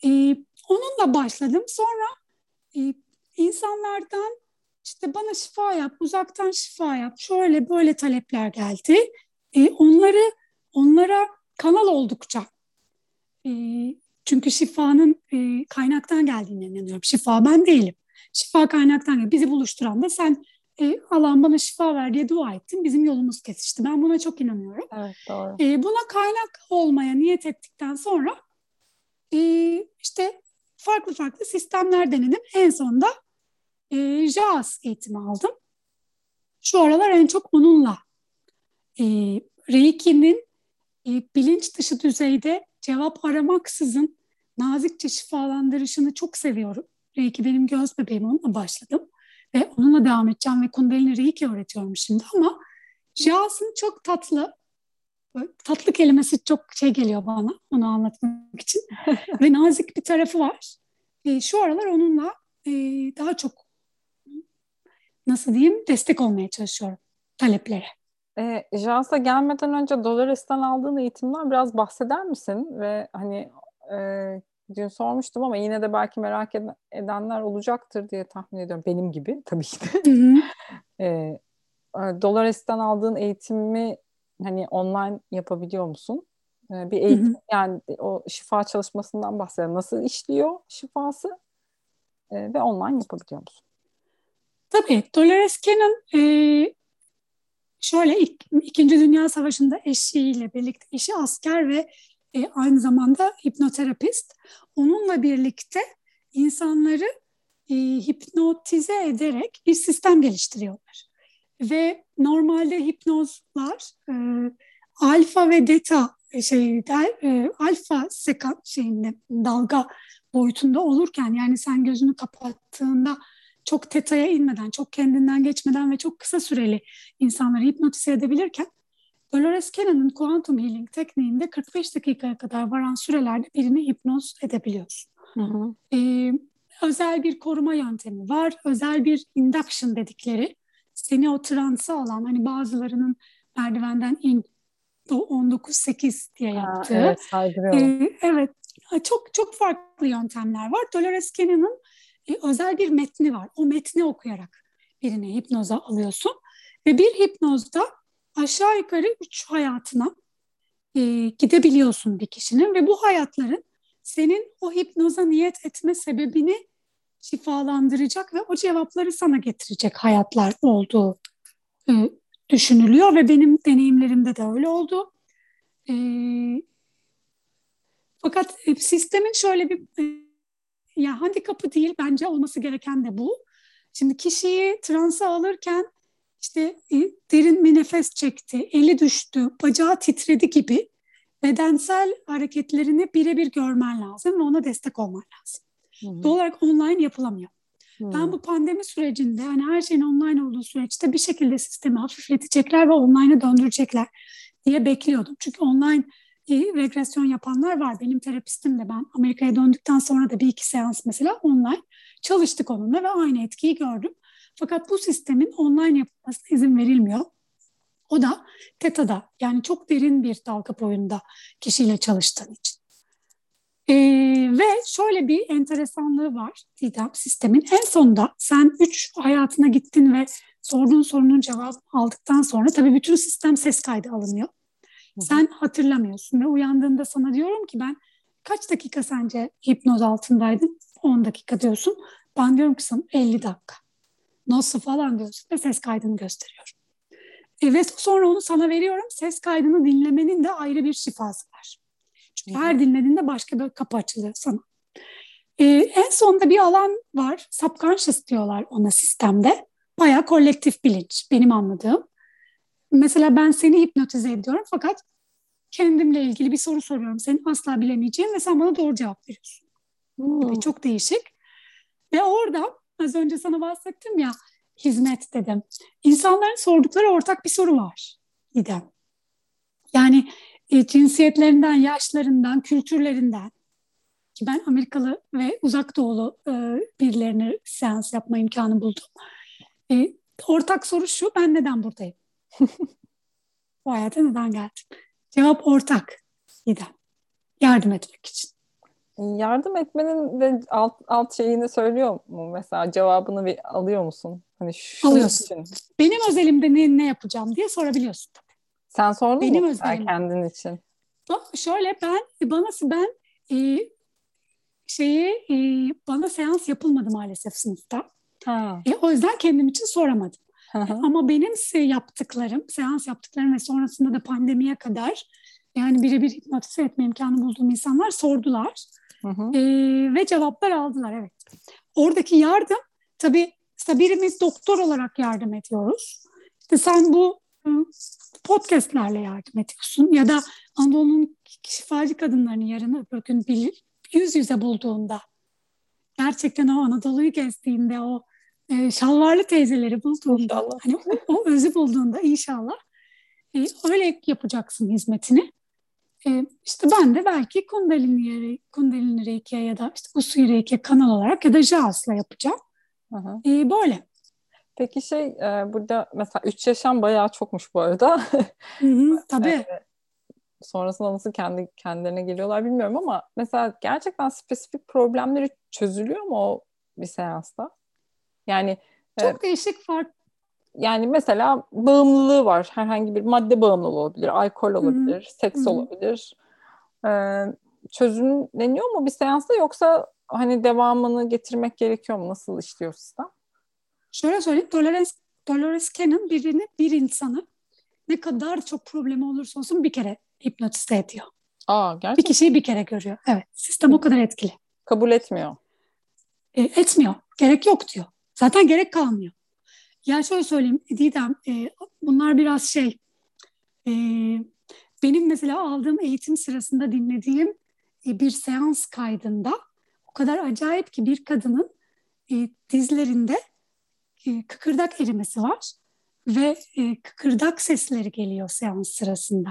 e, onunla başladım. Sonra e, insanlardan işte bana şifa yap, uzaktan şifa yap, şöyle böyle talepler geldi. E, onları onlara kanal oldukça e, çünkü şifanın e, kaynaktan geldiğine inanıyorum. Şifa ben değilim. Şifa kaynaktan geliyor. Bizi buluşturan da sen e, Allah'ım bana şifa ver diye dua ettin. Bizim yolumuz kesişti. Ben buna çok inanıyorum. Evet doğru. E, buna kaynak olmaya niyet ettikten sonra e, işte farklı farklı sistemler denedim. En sonunda e, JAWS eğitimi aldım. Şu aralar en çok onunla e, Reiki'nin e, bilinç dışı düzeyde cevap aramaksızın nazikçe şifalandırışını çok seviyorum. Reiki benim göz bebeğim onunla başladım ve onunla devam edeceğim ve Kundalini Reiki öğretiyorum şimdi ama Jas'ın çok tatlı tatlı kelimesi çok şey geliyor bana onu anlatmak için ve nazik bir tarafı var. E, şu aralar onunla e, daha çok nasıl diyeyim destek olmaya çalışıyorum taleplere. E, Jans'a gelmeden önce Dolores'ten aldığın eğitimler biraz bahseder misin? Ve hani e, dün sormuştum ama yine de belki merak edenler olacaktır diye tahmin ediyorum. Benim gibi tabii ki de. e, Dolores'ten aldığın eğitimi hani online yapabiliyor musun? E, bir eğitim hı hı. yani o şifa çalışmasından bahsedelim. Nasıl işliyor şifası? E, ve online yapabiliyor musun? Tabii. Dolores Cannon e, şöyle İk, İkinci Dünya Savaşı'nda eşiyle birlikte, eşi asker ve e, aynı zamanda hipnoterapist. Onunla birlikte insanları e, hipnotize ederek bir sistem geliştiriyorlar. Ve normalde hipnozlar e, alfa ve deta e, şey e, alfa sekan şeyinde dalga boyutunda olurken yani sen gözünü kapattığında çok teta'ya inmeden, çok kendinden geçmeden ve çok kısa süreli insanları hipnotize edebilirken Dolores Cannon'ın Quantum Healing tekniğinde 45 dakikaya kadar varan sürelerde birini hipnoz edebiliyorsun. Hı hı. Ee, özel bir koruma yöntemi var. Özel bir induction dedikleri seni o transa alan hani bazılarının merdivenden in 19-8 diye yaptığı. Ha, evet, ee, evet. Çok çok farklı yöntemler var. Dolores Cannon'ın özel bir metni var. O metni okuyarak birini hipnoza alıyorsun. Ve bir hipnozda aşağı yukarı üç hayatına e, gidebiliyorsun bir kişinin ve bu hayatların senin o hipnoza niyet etme sebebini şifalandıracak ve o cevapları sana getirecek hayatlar olduğu e, düşünülüyor ve benim deneyimlerimde de öyle oldu. E, fakat e, sistemin şöyle bir e, ya handikapı değil bence olması gereken de bu. Şimdi kişiyi transa alırken işte e, derin bir nefes çekti, eli düştü, bacağı titredi gibi bedensel hareketlerini birebir görmen lazım ve ona destek olman lazım. Hı-hı. Doğal olarak online yapılamıyor. hı Ben bu pandemi sürecinde hani her şeyin online olduğu süreçte bir şekilde sistemi hafifletecekler ve online'a döndürecekler diye bekliyordum. Çünkü online regresyon yapanlar var. Benim terapistim de ben Amerika'ya döndükten sonra da bir iki seans mesela online çalıştık onunla ve aynı etkiyi gördüm. Fakat bu sistemin online yapılmasına izin verilmiyor. O da teta'da yani çok derin bir dalga boyunda kişiyle çalıştığın için. Ee, ve şöyle bir enteresanlığı var Didem sistemin. En sonunda sen üç hayatına gittin ve sorduğun sorunun cevabını aldıktan sonra tabii bütün sistem ses kaydı alınıyor. Sen hatırlamıyorsun ve uyandığında sana diyorum ki ben kaç dakika sence hipnoz altındaydın? 10 dakika diyorsun. Ben diyorum ki sana 50 dakika. Nasıl falan diyorsun ve ses kaydını gösteriyorum. E, ve sonra onu sana veriyorum. Ses kaydını dinlemenin de ayrı bir şifası var. Çünkü her dinlediğinde başka bir kapı açılıyor sana. E, en sonunda bir alan var. Subconscious diyorlar ona sistemde. Bayağı kolektif bilinç benim anladığım. Mesela ben seni hipnotize ediyorum fakat kendimle ilgili bir soru soruyorum. Senin asla bilemeyeceğin ve sen bana doğru cevap veriyorsun. Hmm. Çok değişik. Ve orada az önce sana bahsettim ya hizmet dedim. İnsanların sordukları ortak bir soru var İdem. Yani e, cinsiyetlerinden, yaşlarından, kültürlerinden ki ben Amerikalı ve uzak doğulu e, birilerine seans yapma imkanı buldum. E, ortak soru şu, ben neden buradayım? Bu hayata neden geldim? Cevap ortak İdem. Yardım etmek için. Yardım etmenin de alt, alt şeyini söylüyor mu mesela? Cevabını bir alıyor musun? Hani Alıyorsun. Için. Benim özelimde ne, ne yapacağım diye sorabiliyorsun tabii. Sen sordun Benim mu özelim. kendin için? Şöyle ben bana ben e, şeyi e, bana seans yapılmadı maalesef sınıfta. Ha. E, o yüzden kendim için soramadım. Ama benim yaptıklarım, seans yaptıklarım ve sonrasında da pandemiye kadar yani birebir hipnotize etme imkanı bulduğum insanlar sordular. Hı hı. E, ve cevaplar aldılar evet. Oradaki yardım tabii işte birimiz doktor olarak yardım ediyoruz. İşte sen bu podcastlerle yardım ediyorsun ya da Anadolu'nun şifacı kadınlarını yarın öbür gün bilir, yüz yüze bulduğunda gerçekten o Anadolu'yu gezdiğinde o e, şalvarlı teyzeleri bulduğunda inşallah. hani o, o özü bulduğunda inşallah e, öyle yapacaksın hizmetini. E, işte ben de belki Kundalini, Kundalini Reiki ya da işte Usui Reiki kanal olarak ya da Jazz'la yapacağım. Hı hı. E, böyle. Peki şey e, burada mesela 3 yaşam bayağı çokmuş bu arada. Hı hı, tabii. e, sonrasında nasıl kendi kendilerine geliyorlar bilmiyorum ama mesela gerçekten spesifik problemleri çözülüyor mu o bir seansta? Yani çok e, değişik fark yani mesela bağımlılığı var. Herhangi bir madde bağımlılığı olabilir, alkol olabilir, Hı-hı. seks Hı-hı. olabilir. Ee, çözümleniyor mu bir seansta yoksa hani devamını getirmek gerekiyor mu? Nasıl işliyor sistem? Şöyle söyleyeyim, Dolores, Dolores Cannon birini, bir insanı ne kadar çok problemi olursa olsun bir kere hipnotize ediyor. Aa, gerçekten? Bir kişiyi bir kere görüyor. Evet, sistem o kadar etkili. Kabul etmiyor. E, etmiyor. Gerek yok diyor. Zaten gerek kalmıyor. Ya şöyle söyleyeyim Didem, e, bunlar biraz şey, e, benim mesela aldığım eğitim sırasında dinlediğim e, bir seans kaydında o kadar acayip ki bir kadının e, dizlerinde e, kıkırdak erimesi var ve e, kıkırdak sesleri geliyor seans sırasında.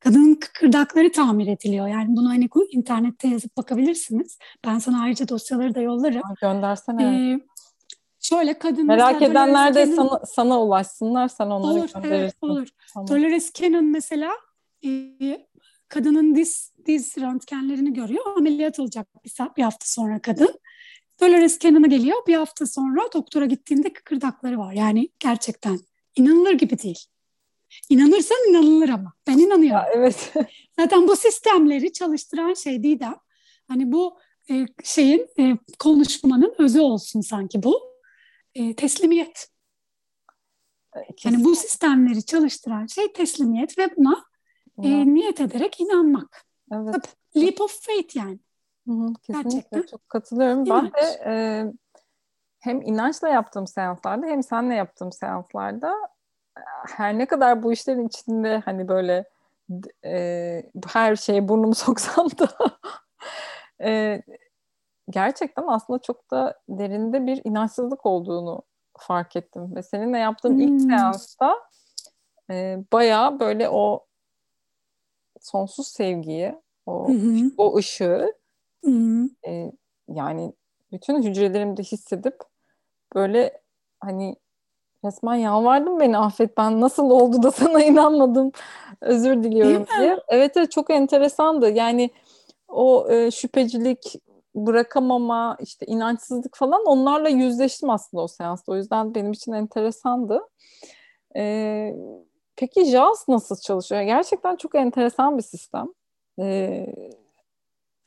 Kadının kıkırdakları tamir ediliyor. Yani bunu hani internette yazıp bakabilirsiniz. Ben sana ayrıca dosyaları da yollarım. Göndersene. Ee, şöyle kadın Merak edenler de Cannon, sana, sana ulaşsınlar. Sen onları olur, gönderirsin. Evet, olur. Tamam. Dolores Cannon mesela e, kadının diz, diz röntgenlerini görüyor. Ameliyat olacak bir, bir hafta sonra kadın. Dolores Cannon'a geliyor. Bir hafta sonra doktora gittiğinde kıkırdakları var. Yani gerçekten inanılır gibi değil. İnanırsan inanılır ama. Ben inanıyorum. Ya, evet. Zaten bu sistemleri çalıştıran şey Didem. Hani bu e, şeyin e, konuşmanın özü olsun sanki bu. E, teslimiyet. Kesinlikle. Yani bu sistemleri çalıştıran şey teslimiyet ve buna e, niyet ederek inanmak. Evet. Tabii, leap of faith yani. Hı hı, kesinlikle Gerçekten. çok katılıyorum. İnanç. Ben de e, hem inançla yaptığım seanslarda hem senle yaptığım seanslarda her ne kadar bu işlerin içinde hani böyle e, her şeye burnumu soksam da e, gerçekten aslında çok da derinde bir inançsızlık olduğunu fark ettim. Ve seninle yaptığım hmm. ilk seansta e, bayağı böyle o sonsuz sevgiyi, o, o ışığı e, yani bütün hücrelerimde hissedip böyle hani Resmen yalvardım beni affet. Ben nasıl oldu da sana inanmadım. Özür diliyorum diye. Evet evet çok enteresandı. Yani o e, şüphecilik, bırakamama, işte inançsızlık falan onlarla yüzleştim aslında o seansta. O yüzden benim için enteresandı. E, peki JAWS nasıl çalışıyor? Gerçekten çok enteresan bir sistem. E,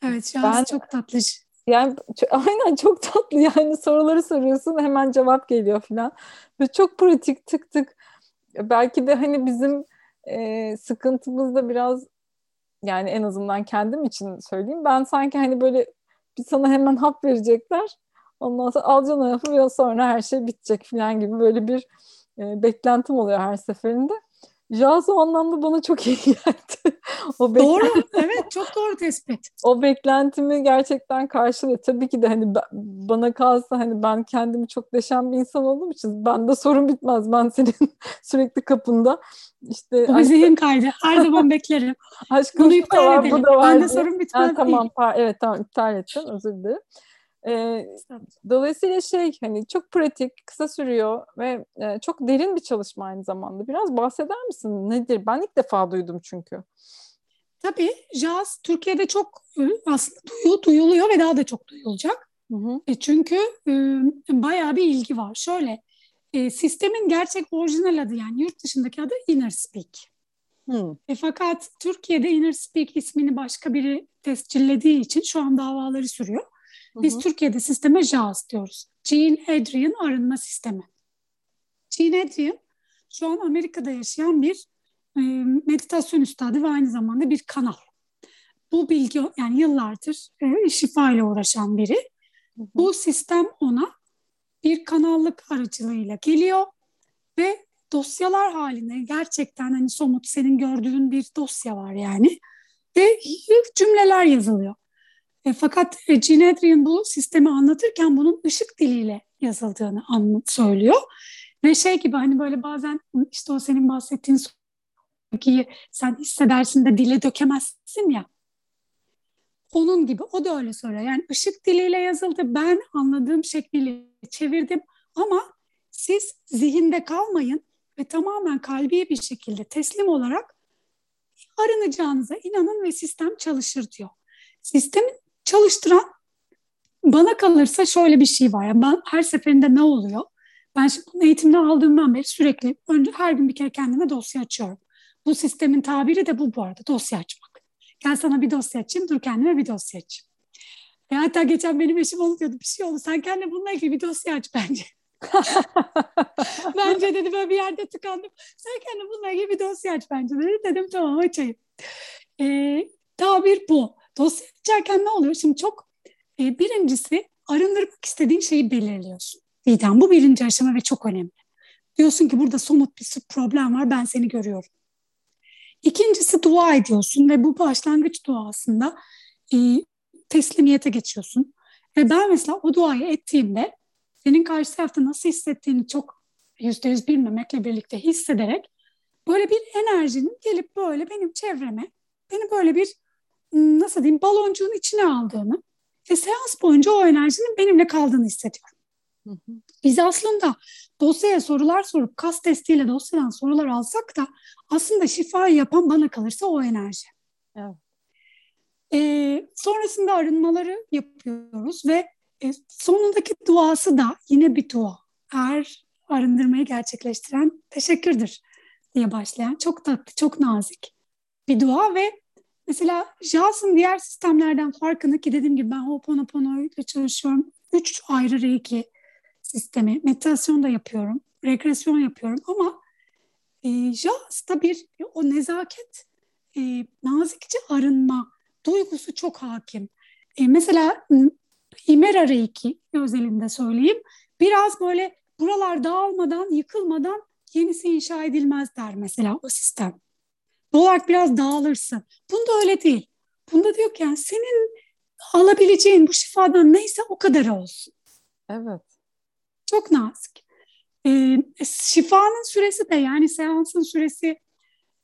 evet JAWS ben, çok tatlı. Yani aynen çok tatlı yani soruları soruyorsun hemen cevap geliyor falan. Ve çok pratik tık tık. Belki de hani bizim e, sıkıntımız da biraz yani en azından kendim için söyleyeyim. Ben sanki hani böyle bir sana hemen hap verecekler. Ondan sonra alacaksın hapı ve sonra her şey bitecek falan gibi böyle bir e, beklentim oluyor her seferinde. Jazz o anlamda bana çok iyi geldi. o doğru, evet çok doğru tespit. O beklentimi gerçekten karşılıyor. Tabii ki de hani bana kalsa hani ben kendimi çok deşen bir insan olduğum için ben de sorun bitmez. Ben senin sürekli kapında işte. O bir zihin kaydı. Her zaman beklerim. Aşkım Bunu iptal var, edelim. Bu da var ben de sorun bitmez ha, Tamam, evet tamam iptal ettim özür dilerim. E, dolayısıyla şey hani çok pratik, kısa sürüyor ve e, çok derin bir çalışma aynı zamanda. Biraz bahseder misin? Nedir? Ben ilk defa duydum çünkü. Tabii jazz Türkiye'de çok aslında duyu, duyuluyor ve daha da çok duyulacak. Hı hı. E çünkü e, bayağı bir ilgi var. Şöyle e, sistemin gerçek orijinal adı yani yurt dışındaki adı Inner Speak. Hı. E, fakat Türkiye'de Inner Speak ismini başka biri tescillediği için şu an davaları sürüyor. Biz hı hı. Türkiye'de sisteme JAWS diyoruz. Jean Adrian arınma sistemi. Jean Adrian şu an Amerika'da yaşayan bir e, meditasyon üstadı ve aynı zamanda bir kanal. Bu bilgi yani yıllardır e, şifa ile uğraşan biri. Hı hı. Bu sistem ona bir kanallık aracılığıyla geliyor ve dosyalar halinde gerçekten hani somut senin gördüğün bir dosya var yani ve cümleler yazılıyor. E, fakat Gene Adrian bu sistemi anlatırken bunun ışık diliyle yazıldığını anlat, söylüyor. Ve şey gibi hani böyle bazen işte o senin bahsettiğin ki sen hissedersin de dile dökemezsin ya. Onun gibi o da öyle söylüyor. Yani ışık diliyle yazıldı. Ben anladığım şekliyle çevirdim ama siz zihinde kalmayın ve tamamen kalbi bir şekilde teslim olarak arınacağınıza inanın ve sistem çalışır diyor. Sistemin çalıştıran bana kalırsa şöyle bir şey var. Yani ben her seferinde ne oluyor? Ben şimdi bunu eğitimden aldığımdan beri sürekli önce her gün bir kere kendime dosya açıyorum. Bu sistemin tabiri de bu bu arada dosya açmak. Gel sana bir dosya açayım, dur kendime bir dosya açayım. E hatta geçen benim eşim onu diyordu, bir şey oldu. Sen kendine bununla ilgili bir dosya aç bence. bence dedi böyle bir yerde tıkandım. Sen kendine bununla ilgili bir dosya aç bence dedi. Dedim tamam açayım. E, tabir bu. Dosya açarken ne oluyor? Şimdi çok e, birincisi arındırmak istediğin şeyi belirliyorsun. Didem bu birinci aşama ve çok önemli. Diyorsun ki burada somut bir problem var ben seni görüyorum. İkincisi dua ediyorsun ve bu başlangıç duasında e, teslimiyete geçiyorsun. Ve ben mesela o duayı ettiğimde senin karşı tarafta nasıl hissettiğini çok yüzde yüz bilmemekle birlikte hissederek böyle bir enerjinin gelip böyle benim çevreme beni böyle bir nasıl diyeyim baloncuğun içine aldığını ve seans boyunca o enerjinin benimle kaldığını hissediyorum. Biz aslında dosyaya sorular sorup kas testiyle dosyadan sorular alsak da aslında şifayı yapan bana kalırsa o enerji. Evet. Ee, sonrasında arınmaları yapıyoruz ve e, sonundaki duası da yine bir dua. Her arındırmayı gerçekleştiren teşekkürdür diye başlayan çok tatlı, çok nazik bir dua ve Mesela JAWS'ın diğer sistemlerden farkını ki dediğim gibi ben Ho'oponopono ile çalışıyorum. Üç ayrı reiki sistemi. Meditasyon da yapıyorum. Regresyon yapıyorum ama e, JAWS'ta bir o nezaket, e, nazikçe arınma duygusu çok hakim. E, mesela Himera Reiki özelinde söyleyeyim. Biraz böyle buralar dağılmadan, yıkılmadan yenisi inşa edilmez der mesela o sistem. Doğal biraz dağılırsın. Bunda öyle değil. Bunda diyor ki yani senin alabileceğin bu şifadan neyse o kadar olsun. Evet. Çok nazik. Ee, şifanın süresi de yani seansın süresi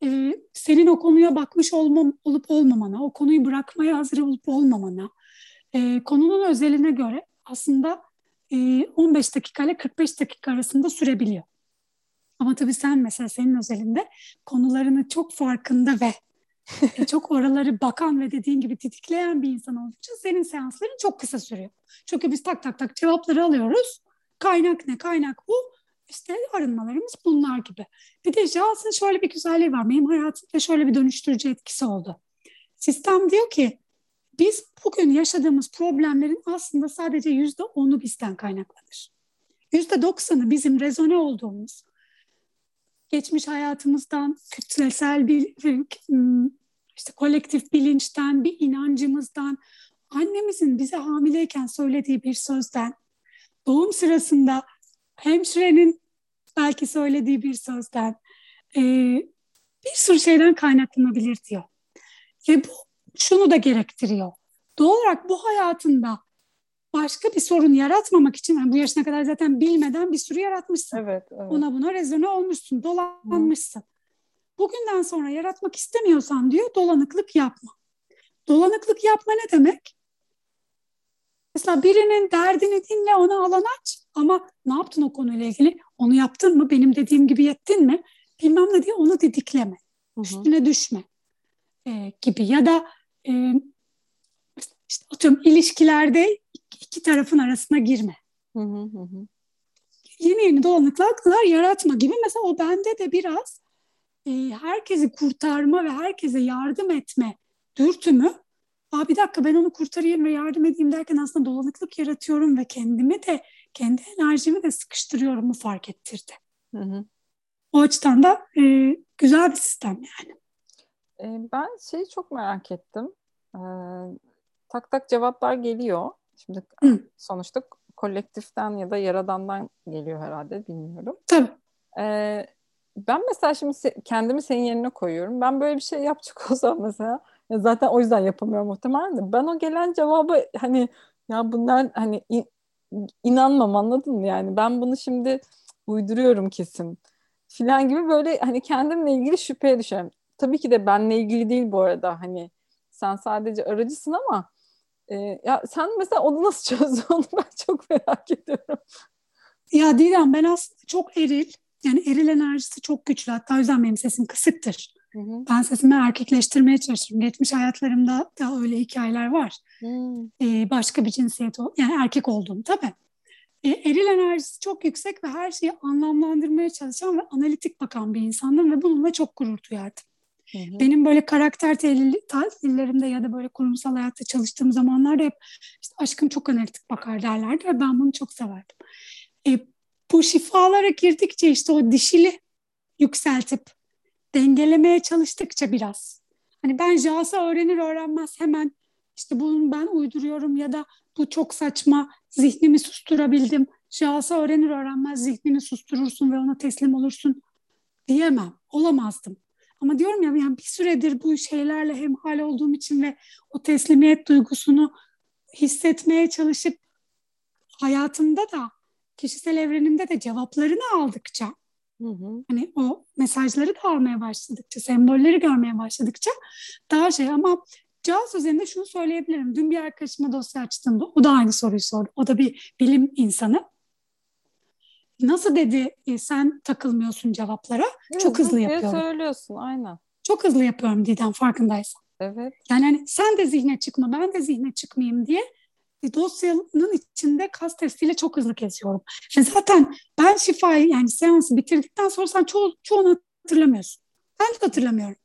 e, senin o konuya bakmış olmam, olup olmamana, o konuyu bırakmaya hazır olup olmamana, e, konunun özeline göre aslında e, 15 dakika ile 45 dakika arasında sürebiliyor. Ama tabii sen mesela senin özelinde konularını çok farkında ve çok oraları bakan ve dediğin gibi titikleyen bir insan olduğu için senin seansların çok kısa sürüyor. Çünkü biz tak tak tak cevapları alıyoruz. Kaynak ne? Kaynak bu. İşte arınmalarımız bunlar gibi. Bir de Jaws'ın şöyle bir güzelliği var. Benim hayatımda şöyle bir dönüştürücü etkisi oldu. Sistem diyor ki biz bugün yaşadığımız problemlerin aslında sadece yüzde onu bizden kaynaklanır. Yüzde doksanı bizim rezone olduğumuz, geçmiş hayatımızdan, kütlesel bir işte kolektif bilinçten, bir inancımızdan, annemizin bize hamileyken söylediği bir sözden, doğum sırasında hemşirenin belki söylediği bir sözden, e, bir sürü şeyden kaynaklanabilir diyor. Ve bu şunu da gerektiriyor. Doğal olarak bu hayatında başka bir sorun yaratmamak için yani bu yaşına kadar zaten bilmeden bir sürü yaratmışsın. Evet, evet. Ona buna rezone olmuşsun, dolanmışsın. Hı. Bugünden sonra yaratmak istemiyorsan diyor dolanıklık yapma. Dolanıklık yapma ne demek? Mesela birinin derdini dinle, ona alan aç ama ne yaptın o konuyla ilgili? Onu yaptın mı? Benim dediğim gibi yettin mi? Bilmem ne diye onu didikleme. Hı hı. Üstüne düşme e, gibi ya da e, işte atıyorum ilişkilerde iki tarafın arasına girme. Hı hı hı. Yeni yeni dolanıklıklar yaratma gibi. Mesela o bende de biraz e, herkesi kurtarma ve herkese yardım etme dürtümü Aa, bir dakika ben onu kurtarayım ve yardım edeyim derken aslında dolanıklık yaratıyorum ve kendimi de kendi enerjimi de sıkıştırıyorum mu fark ettirdi. Hı hı. O açıdan da e, güzel bir sistem yani. E, ben şeyi çok merak ettim. E, tak tak cevaplar geliyor. Şimdi Hı. sonuçta kolektiften ya da yaradandan geliyor herhalde bilmiyorum. Tabii. Ee, ben mesela şimdi kendimi senin yerine koyuyorum. Ben böyle bir şey yapacak olsam mesela zaten o yüzden yapamıyorum muhtemelen de. Ben o gelen cevabı hani ya bunlar hani in- inanmam anladın mı yani? Ben bunu şimdi uyduruyorum kesin filan gibi böyle hani kendimle ilgili şüpheye düşerim. Tabii ki de benle ilgili değil bu arada hani sen sadece aracısın ama e, ya sen mesela onu nasıl çözdün onu ben çok merak ediyorum. Ya Didem ben aslında çok eril. Yani eril enerjisi çok güçlü. Hatta o yüzden benim sesim kısıktır. Hı hı. Ben sesimi erkekleştirmeye çalışıyorum. Geçmiş hayatlarımda da öyle hikayeler var. Ee, başka bir cinsiyet, yani erkek olduğum tabii. Ee, eril enerjisi çok yüksek ve her şeyi anlamlandırmaya çalışan ve analitik bakan bir insandım ve bununla çok gurur duyardım. Hı hı. Benim böyle karakter tahlillerimde ya da böyle kurumsal hayatta çalıştığım zamanlarda hep işte aşkım çok analitik bakar derlerdi ve ben bunu çok severdim. E, bu şifalara girdikçe işte o dişili yükseltip dengelemeye çalıştıkça biraz. Hani ben Jasa öğrenir öğrenmez hemen işte bunu ben uyduruyorum ya da bu çok saçma zihnimi susturabildim. Jasa öğrenir öğrenmez zihnini susturursun ve ona teslim olursun diyemem. Olamazdım. Ama diyorum ya yani bir süredir bu şeylerle hemhal olduğum için ve o teslimiyet duygusunu hissetmeye çalışıp hayatımda da kişisel evrenimde de cevaplarını aldıkça hı hı. hani o mesajları da almaya başladıkça, sembolleri görmeye başladıkça daha şey ama Caz üzerinde şunu söyleyebilirim. Dün bir arkadaşıma dosya açtığımda o da aynı soruyu sordu. O da bir bilim insanı. Nasıl dedi e, sen takılmıyorsun cevaplara? Evet, Çok hızlı yapıyorum. söylüyorsun aynen. Çok hızlı yapıyorum Didem farkındaysan. Evet. Yani hani sen de zihne çıkma ben de zihne çıkmayayım diye e, dosyanın içinde kas testiyle çok hızlı kesiyorum. Ve zaten ben şifayı yani seansı bitirdikten sonra sen ço çoğunu hatırlamıyorsun. Ben de hatırlamıyorum.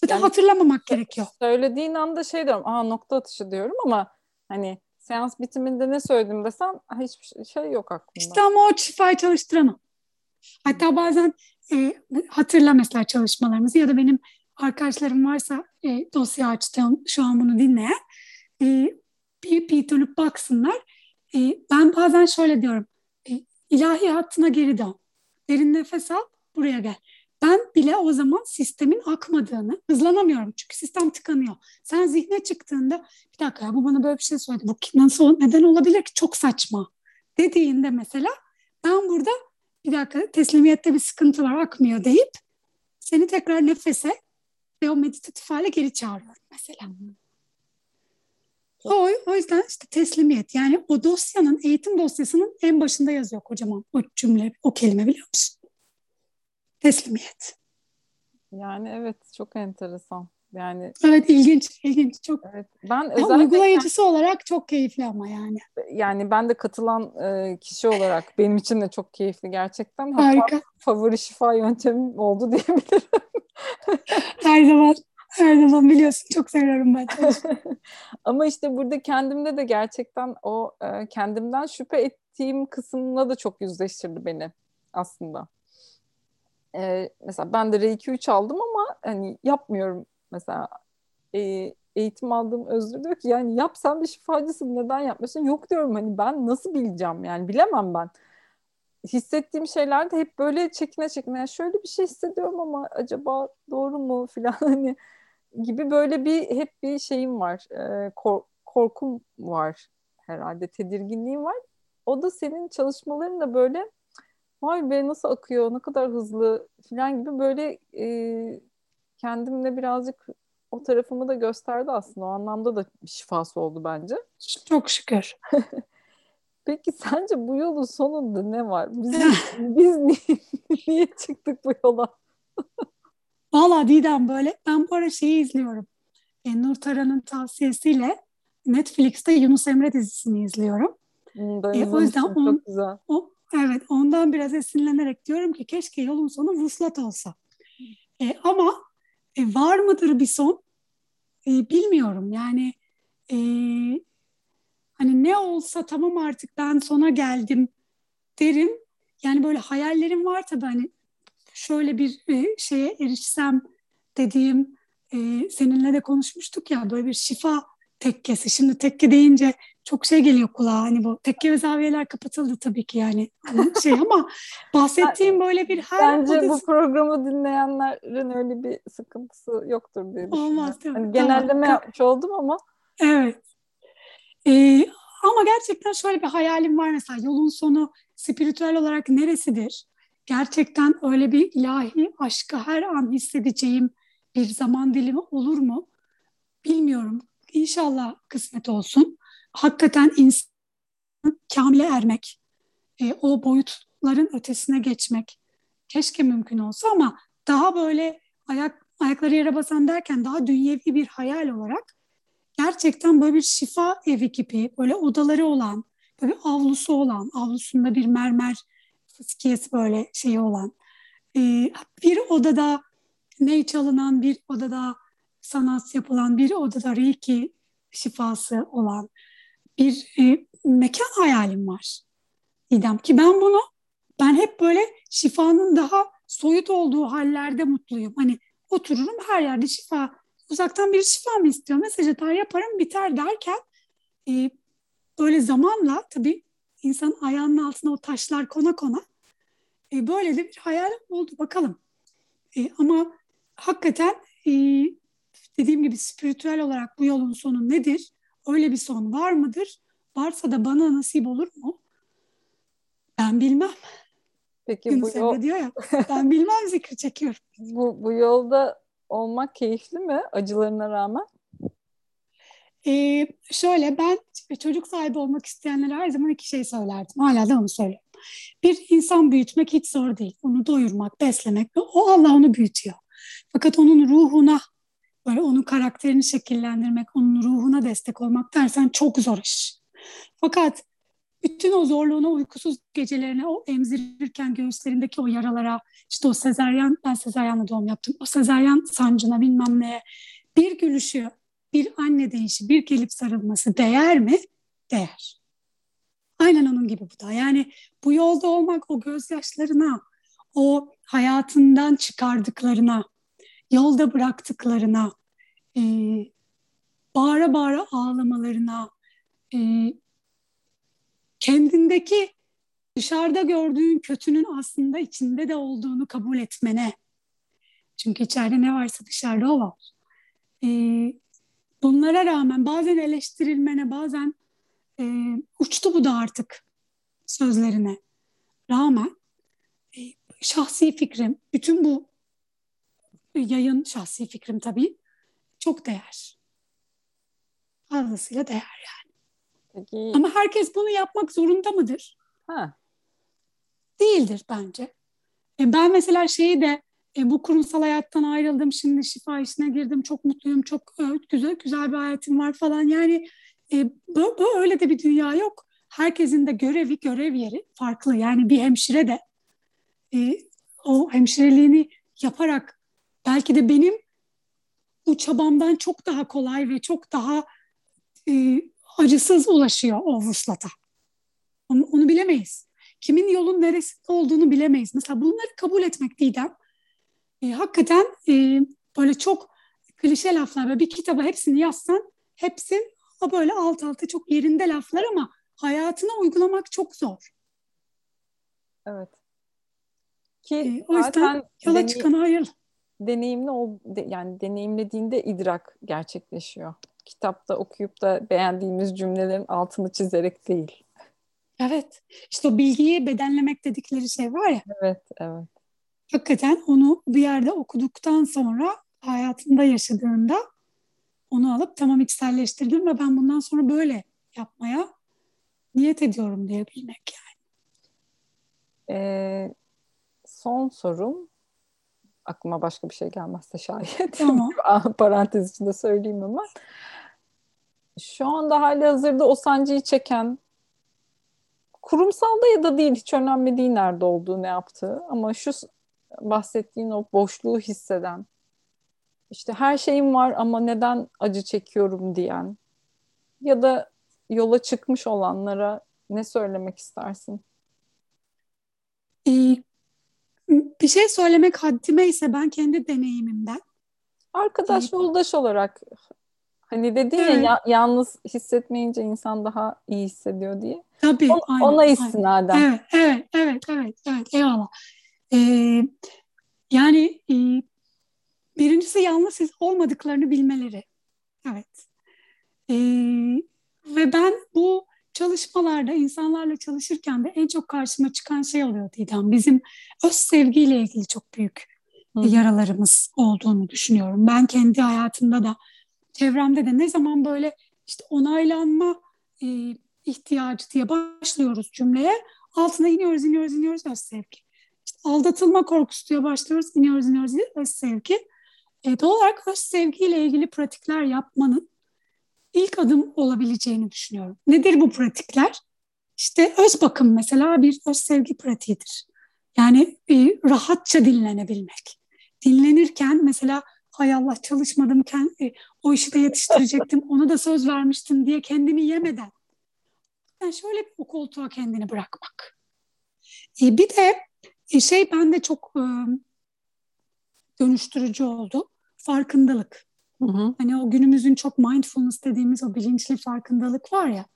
Zaten yani, hatırlamamak gerekiyor. Söylediğin anda şey diyorum, aa nokta atışı diyorum ama hani seans bitiminde ne söyledim desem hiçbir şey yok aklımda. İşte ama o şifayı çalıştıramam. Hatta bazen e, hatırla mesela çalışmalarımızı ya da benim arkadaşlarım varsa e, dosya açtığım şu an bunu dinleyen e, bir bir dönüp baksınlar. E, ben bazen şöyle diyorum. E, ilahi hattına geri dön. Derin nefes al, buraya gel. Ben bile o zaman sistemin akmadığını hızlanamıyorum çünkü sistem tıkanıyor. Sen zihne çıktığında bir dakika ya bu bana böyle bir şey söyledi. Bu nasıl neden olabilir ki çok saçma dediğinde mesela ben burada bir dakika teslimiyette bir sıkıntı var akmıyor deyip seni tekrar nefese ve o meditatif hale geri çağırıyorum mesela. O, o yüzden işte teslimiyet yani o dosyanın eğitim dosyasının en başında yazıyor kocaman o cümle o kelime biliyor musun? Teslimiyet. Yani evet çok enteresan. Yani Evet ilginç, ilginç çok. Evet. Ben özellikle uygulayıcısı olarak çok keyifli ama yani. yani ben de katılan e, kişi olarak benim için de çok keyifli gerçekten. Hatta Harika. favori şifa yöntemim oldu diyebilirim. Her zaman, her zaman biliyorsun çok seviyorum ben. Ama işte burada kendimde de gerçekten o e, kendimden şüphe ettiğim kısımla da çok yüzleştirdi beni aslında. E, mesela ben de R2 3 aldım ama hani yapmıyorum mesela. E, eğitim aldığım Özgür diyor ki yani yap sen bir şifacısın neden yapmıyorsun? Yok diyorum hani ben nasıl bileceğim yani bilemem ben. Hissettiğim şeyler de hep böyle çekine çekine yani şöyle bir şey hissediyorum ama acaba doğru mu filan hani gibi böyle bir hep bir şeyim var. E, kor- korkum var herhalde tedirginliğim var. O da senin çalışmaların da böyle vay be nasıl akıyor ne kadar hızlı filan gibi böyle e, kendimle birazcık o tarafımı da gösterdi aslında. O anlamda da şifası oldu bence. Çok şükür. Peki sence bu yolun sonunda ne var? Biz, biz niye, niye çıktık bu yola? Valla Didem böyle ben bu ara şeyi izliyorum. E, Nur Taran'ın tavsiyesiyle Netflix'te Yunus Emre dizisini izliyorum. Hmm, E, o yüzden on- çok güzel. O, evet ondan biraz esinlenerek diyorum ki keşke yolun sonu vuslat olsa. E, ama e, var mıdır bir son? E, bilmiyorum yani e, hani ne olsa tamam artık ben sona geldim derim. Yani böyle hayallerim var tabii hani şöyle bir e, şeye erişsem dediğim e, seninle de konuşmuştuk ya böyle bir şifa tekkesi. Şimdi tekke deyince çok şey geliyor kulağa hani bu tekke ve zaviyeler kapatıldı tabii ki yani Hani şey ama bahsettiğim böyle bir her Bence bu odası- programı dinleyenlerin öyle bir sıkıntısı yoktur diye düşünüyorum. Olmaz, değil mi? Hani Tamam. genelleme yapmış oldum ama Evet. Ee, ama gerçekten şöyle bir hayalim var mesela yolun sonu spiritüel olarak neresidir? Gerçekten öyle bir ilahi aşkı her an hissedeceğim bir zaman dilimi olur mu? Bilmiyorum. İnşallah kısmet olsun. Hakikaten insan kamile ermek, e, o boyutların ötesine geçmek keşke mümkün olsa ama daha böyle ayak ayakları yere basan derken daha dünyevi bir hayal olarak gerçekten böyle bir şifa evi gibi böyle odaları olan böyle avlusu olan avlusunda bir mermer fıskiyesi böyle şeyi olan e, bir odada ney çalınan bir odada sanat yapılan bir odada reiki şifası olan bir e, mekan hayalim var. İdem ki ben bunu ben hep böyle şifanın daha soyut olduğu hallerde mutluyum. Hani otururum her yerde şifa uzaktan bir şifa mı istiyor? Mesaj atar yaparım biter derken e, böyle zamanla tabii insan ayağının altına o taşlar kona kona e, böyle de bir hayal oldu bakalım. E, ama hakikaten e, dediğim gibi spiritüel olarak bu yolun sonu nedir? Öyle bir son var mıdır? Varsa da bana nasip olur mu? Ben bilmem. peki bu, Yunus yol, Emre diyor ya. Ben bilmem zikri çekiyorum. bu, bu yolda olmak keyifli mi acılarına rağmen? Ee, şöyle ben çocuk sahibi olmak isteyenlere her zaman iki şey söylerdim. Hala da onu söylüyorum. Bir insan büyütmek hiç zor değil. Onu doyurmak, beslemek. O Allah onu büyütüyor. Fakat onun ruhuna böyle onun karakterini şekillendirmek, onun ruhuna destek olmak dersen çok zor iş. Fakat bütün o zorluğuna, uykusuz gecelerine, o emzirirken göğüslerindeki o yaralara, işte o sezaryen, ben sezaryenle doğum yaptım. O sezaryen sancına bilmem neye bir gülüşü, bir anne deyişi, bir gelip sarılması değer mi? Değer. Aynen onun gibi bu da. Yani bu yolda olmak o gözyaşlarına, o hayatından çıkardıklarına, yolda bıraktıklarına, e, bağıra bağıra ağlamalarına, e, kendindeki dışarıda gördüğün kötünün aslında içinde de olduğunu kabul etmene. Çünkü içeride ne varsa dışarıda o var. E, bunlara rağmen bazen eleştirilmene, bazen e, uçtu bu da artık sözlerine rağmen e, şahsi fikrim, bütün bu yayın şahsi fikrim tabii çok değer. Fazlasıyla değer yani. Peki Ama herkes bunu yapmak zorunda mıdır? ha, Değildir bence. E, ben mesela şeyi de e, bu kurumsal hayattan ayrıldım. Şimdi şifa işine girdim. Çok mutluyum. Çok e, güzel güzel bir hayatım var falan. Yani e, bu, bu öyle de bir dünya yok. Herkesin de görevi, görev yeri farklı. Yani bir hemşire de e, o hemşireliğini yaparak belki de benim bu çabamdan çok daha kolay ve çok daha e, acısız ulaşıyor o vuslata. Onu, onu bilemeyiz. Kimin yolun neresinde olduğunu bilemeyiz. Mesela bunları kabul etmek Didem. E, hakikaten e, böyle çok klişe laflar. Böyle bir kitaba hepsini yazsan hepsi böyle alt alta çok yerinde laflar ama hayatına uygulamak çok zor. Evet. Ki e, o yüzden yola deney- çıkan hayır. Deneyimli ol, de, yani deneyimlediğinde idrak gerçekleşiyor. Kitapta okuyup da beğendiğimiz cümlelerin altını çizerek değil. Evet. İşte o bilgiyi bedenlemek dedikleri şey var ya. Evet, evet. Hakikaten onu bir yerde okuduktan sonra hayatında yaşadığında onu alıp tamam içselleştirdim ve ben bundan sonra böyle yapmaya niyet ediyorum diyebilmek yani. Ee, son sorum aklıma başka bir şey gelmezse şayet. Tamam. Parantez içinde söyleyeyim ama. Şu anda hali hazırda o sancıyı çeken kurumsalda ya da değil hiç önemli değil nerede olduğu ne yaptığı ama şu bahsettiğin o boşluğu hisseden işte her şeyim var ama neden acı çekiyorum diyen ya da yola çıkmış olanlara ne söylemek istersin? Ee, bir şey söylemek haddime ise ben kendi deneyimimden. Arkadaş, ee, yoldaş olarak hani dedin evet. ya yalnız hissetmeyince insan daha iyi hissediyor diye. Tabii. On, aynen, ona istinaden. Evet, evet, evet, evet, evet, eyvallah. Ee, yani e, birincisi yalnız olmadıklarını bilmeleri. Evet. Ee, ve ben bu çalışmalarda insanlarla çalışırken de en çok karşıma çıkan şey oluyor Didem. Bizim öz sevgiyle ilgili çok büyük Hı. yaralarımız olduğunu düşünüyorum. Ben kendi hayatımda da çevremde de ne zaman böyle işte onaylanma e, ihtiyacı diye başlıyoruz cümleye altına iniyoruz iniyoruz iniyoruz öz sevgi. İşte aldatılma korkusu diye başlıyoruz iniyoruz iniyoruz öz sevgi. E, doğal olarak öz sevgiyle ilgili pratikler yapmanın ilk adım olabileceğini düşünüyorum. Nedir bu pratikler? İşte öz bakım mesela bir öz sevgi pratiğidir. Yani e, rahatça dinlenebilmek. Dinlenirken mesela hay Allah çalışmadım, e, o işi de yetiştirecektim, onu da söz vermiştim diye kendimi yemeden. Yani şöyle bir o koltuğa kendini bırakmak. E, bir de e, şey bende çok e, dönüştürücü oldu. Farkındalık. Hı hı. Hani o günümüzün çok mindfulness dediğimiz o bilinçli farkındalık var ya.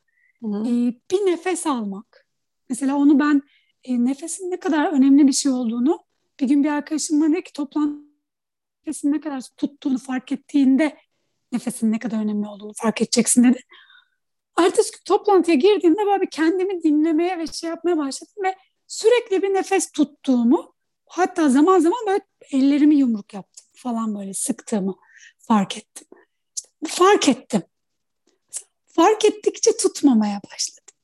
Hı hı. E, bir nefes almak. Mesela onu ben e, nefesin ne kadar önemli bir şey olduğunu bir gün bir arkadaşım bana dedi ki toplantı nefesin ne kadar tuttuğunu fark ettiğinde nefesin ne kadar önemli olduğunu fark edeceksin dedi. Ertesi toplantıya girdiğimde böyle bir kendimi dinlemeye ve şey yapmaya başladım ve sürekli bir nefes tuttuğumu hatta zaman zaman böyle ellerimi yumruk yaptım falan böyle sıktığımı fark ettim. İşte fark ettim. Fark ettikçe tutmamaya başladım.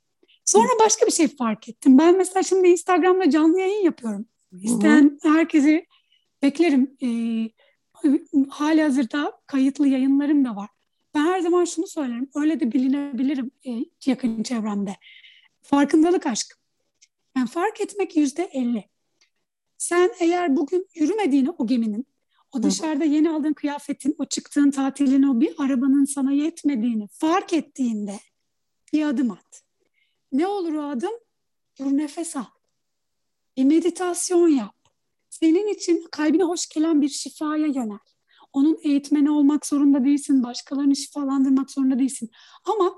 Sonra başka bir şey fark ettim. Ben mesela şimdi Instagram'da canlı yayın yapıyorum. İsteyen herkesi beklerim. Ee, hali hazırda kayıtlı yayınlarım da var. Ben her zaman şunu söylerim. Öyle de bilinebilirim e, yakın çevremde. Farkındalık aşkım. Yani fark etmek yüzde elli. Sen eğer bugün yürümediğini o geminin o dışarıda yeni aldığın kıyafetin, o çıktığın tatilin, o bir arabanın sana yetmediğini fark ettiğinde bir adım at. Ne olur o adım? Dur nefes al. Bir meditasyon yap. Senin için kalbine hoş gelen bir şifaya yönel. Onun eğitmeni olmak zorunda değilsin, başkalarını şifalandırmak zorunda değilsin. Ama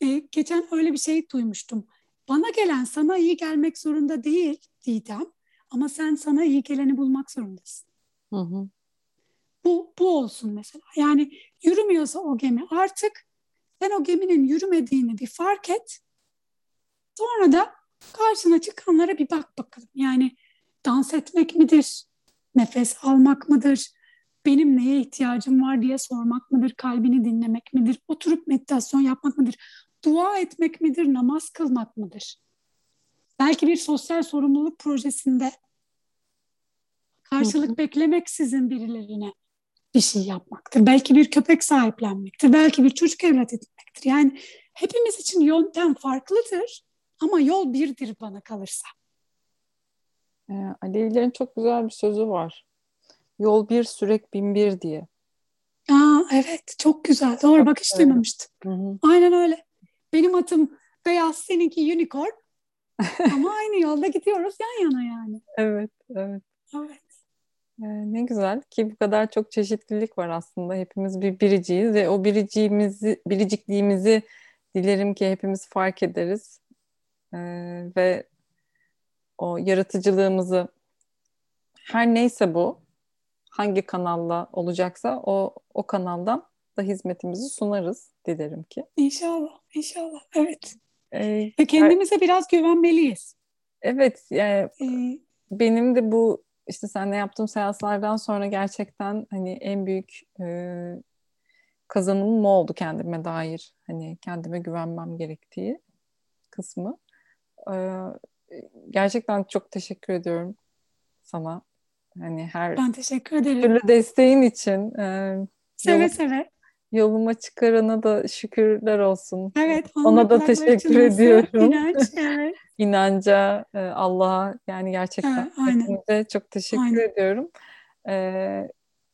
e, geçen öyle bir şey duymuştum. Bana gelen sana iyi gelmek zorunda değil Didem ama sen sana iyi geleni bulmak zorundasın. Hı hı. Bu, bu olsun mesela. Yani yürümüyorsa o gemi artık sen o geminin yürümediğini bir fark et. Sonra da karşına çıkanlara bir bak bakalım. Yani dans etmek midir? Nefes almak mıdır? Benim neye ihtiyacım var diye sormak mıdır? Kalbini dinlemek midir? Oturup meditasyon yapmak mıdır? Dua etmek midir? Namaz kılmak mıdır? Belki bir sosyal sorumluluk projesinde karşılık beklemeksizin birilerine bir şey yapmaktır. Belki bir köpek sahiplenmektir. Belki bir çocuk evlat edinmektir. Yani hepimiz için yöntem farklıdır ama yol birdir bana kalırsa. Ee, Alevilerin çok güzel bir sözü var. Yol bir, sürek bin bir diye. Aa, evet çok güzel. Doğru çok bak hiç öyle. duymamıştım. Hı hı. Aynen öyle. Benim atım beyaz seninki unicorn. Ama aynı yolda gidiyoruz yan yana yani. Evet, evet. Evet. Ee, ne güzel ki bu kadar çok çeşitlilik var aslında. Hepimiz bir biriciyiz ve o biriciğimizi, biricikliğimizi dilerim ki hepimiz fark ederiz. Ee, ve o yaratıcılığımızı her neyse bu hangi kanalla olacaksa o o kanaldan da hizmetimizi sunarız dilerim ki. İnşallah, inşallah. Evet. Ee, Ve kendimize her... biraz güvenmeliyiz. Evet, yani ee, benim de bu işte seninle yaptığım seanslardan sonra gerçekten hani en büyük e, kazanımım oldu kendime dair. Hani kendime güvenmem gerektiği kısmı. Ee, gerçekten çok teşekkür ediyorum sana. Hani her ben teşekkür ederim. türlü desteğin için. E, seve yolum, seve. Yoluma çıkarana da şükürler olsun. Evet. Ona da teşekkür ediyorum. İnanç, evet. İnanca, e, Allah'a yani gerçekten evet, çok teşekkür aynen. ediyorum. E,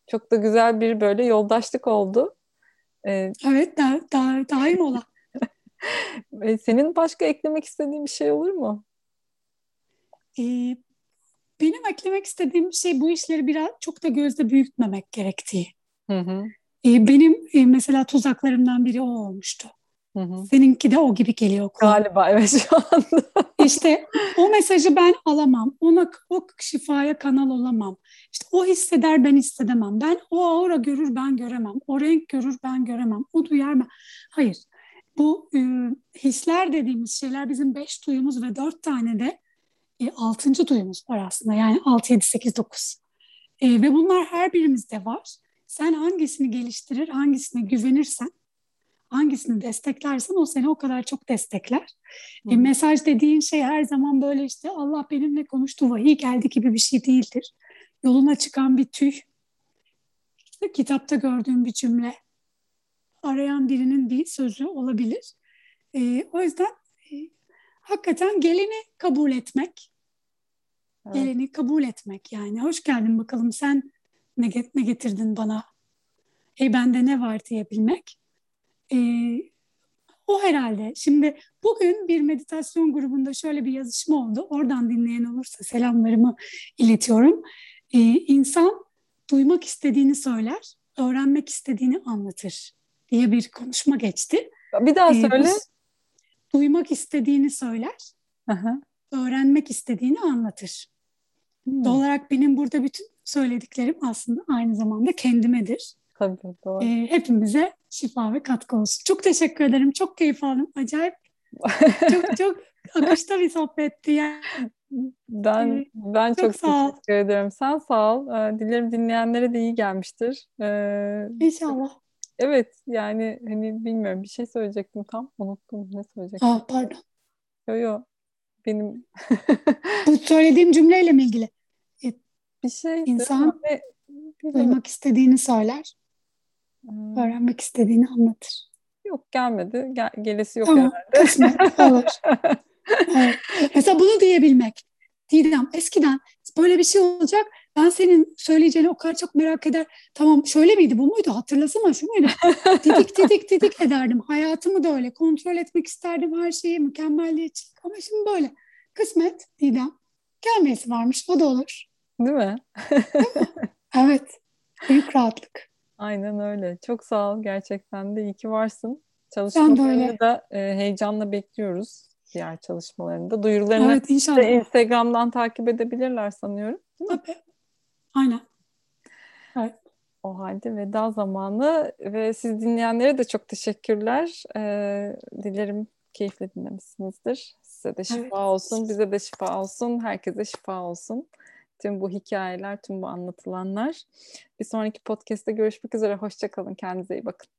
çok da güzel bir böyle yoldaşlık oldu. E, evet, da, da, daim ola. Senin başka eklemek istediğin bir şey olur mu? Ee, benim eklemek istediğim şey bu işleri biraz çok da gözde büyütmemek gerektiği. Hı hı. Ee, benim e, mesela tuzaklarımdan biri o olmuştu. Hı hı. Seninki de o gibi geliyor. Kulağa. Galiba evet şu anda. İşte o mesajı ben alamam. Ona o şifaya kanal olamam. İşte o hisseder ben hissedemem. Ben o aura görür ben göremem. O renk görür ben göremem. O duyar ben. Hayır. Bu e, hisler dediğimiz şeyler bizim beş duyumuz ve dört tane de e, altıncı duyumuz var aslında. Yani 6, 7, 8, 9. E, ve bunlar her birimizde var. Sen hangisini geliştirir, hangisine güvenirsen, hangisini desteklersen o seni o kadar çok destekler. E, mesaj dediğin şey her zaman böyle işte Allah benimle konuştu, vahiy geldi gibi bir şey değildir. Yoluna çıkan bir tüy, işte kitapta gördüğün bir cümle, arayan birinin bir sözü olabilir. E, o yüzden e, hakikaten geleni kabul etmek. Evet. Geleni kabul etmek yani. Hoş geldin bakalım sen ne, ne getirdin bana? E bende ne var diyebilmek. E, o herhalde. Şimdi bugün bir meditasyon grubunda şöyle bir yazışma oldu. Oradan dinleyen olursa selamlarımı iletiyorum. E, insan duymak istediğini söyler, öğrenmek istediğini anlatır diye bir konuşma geçti. Bir daha söyle. E, duymak istediğini söyler, Aha. öğrenmek istediğini anlatır. Hmm. Doğal olarak benim burada bütün söylediklerim aslında aynı zamanda kendimedir. Tabii doğru. E, hepimize şifa ve katkı olsun. Çok teşekkür ederim. Çok keyif aldım. Acayip çok çok akışta bir sohbetti yani. Ben ee, ben çok, çok teşekkür ol. ederim. Sen sağ ol. Ee, dilerim dinleyenlere de iyi gelmiştir. Ee, İnşallah. Evet yani hani bilmiyorum bir şey söyleyecektim tam unuttum ne söyleyecektim. Aa pardon. Yo yo benim. Bu söylediğim cümleyle mi ilgili? Bir şey. İnsan ve, duymak istediğini söyler. Hmm. Öğrenmek istediğini anlatır. Yok gelmedi. Gel, gelesi yok tamam, herhalde. Kısmet olur. evet. Mesela bunu diyebilmek. Didem eskiden böyle bir şey olacak ben senin söyleyeceğini o kadar çok merak eder. Tamam şöyle miydi bu muydu hatırlasana şu muydu? Didik didik didik ederdim. Hayatımı da öyle kontrol etmek isterdim her şeyi mükemmelliyetçilik. Ama şimdi böyle kısmet Didem gelmesi varmış o da olur. Değil mi? Evet. Büyük rahatlık. Aynen öyle. Çok sağ ol gerçekten de. iyi ki varsın. Çalışmalarını da e, heyecanla bekliyoruz. Diğer çalışmalarında. Duyurularını evet, inşallah. Instagram'dan takip edebilirler sanıyorum. Değil mi? Tabii. Aynen. Evet. O halde veda zamanı ve siz dinleyenlere de çok teşekkürler. Ee, dilerim keyifle dinlemişsinizdir. Size de şifa evet. olsun, bize de şifa olsun, herkese şifa olsun. Tüm bu hikayeler, tüm bu anlatılanlar. Bir sonraki podcast'te görüşmek üzere. Hoşçakalın. Kendinize iyi bakın.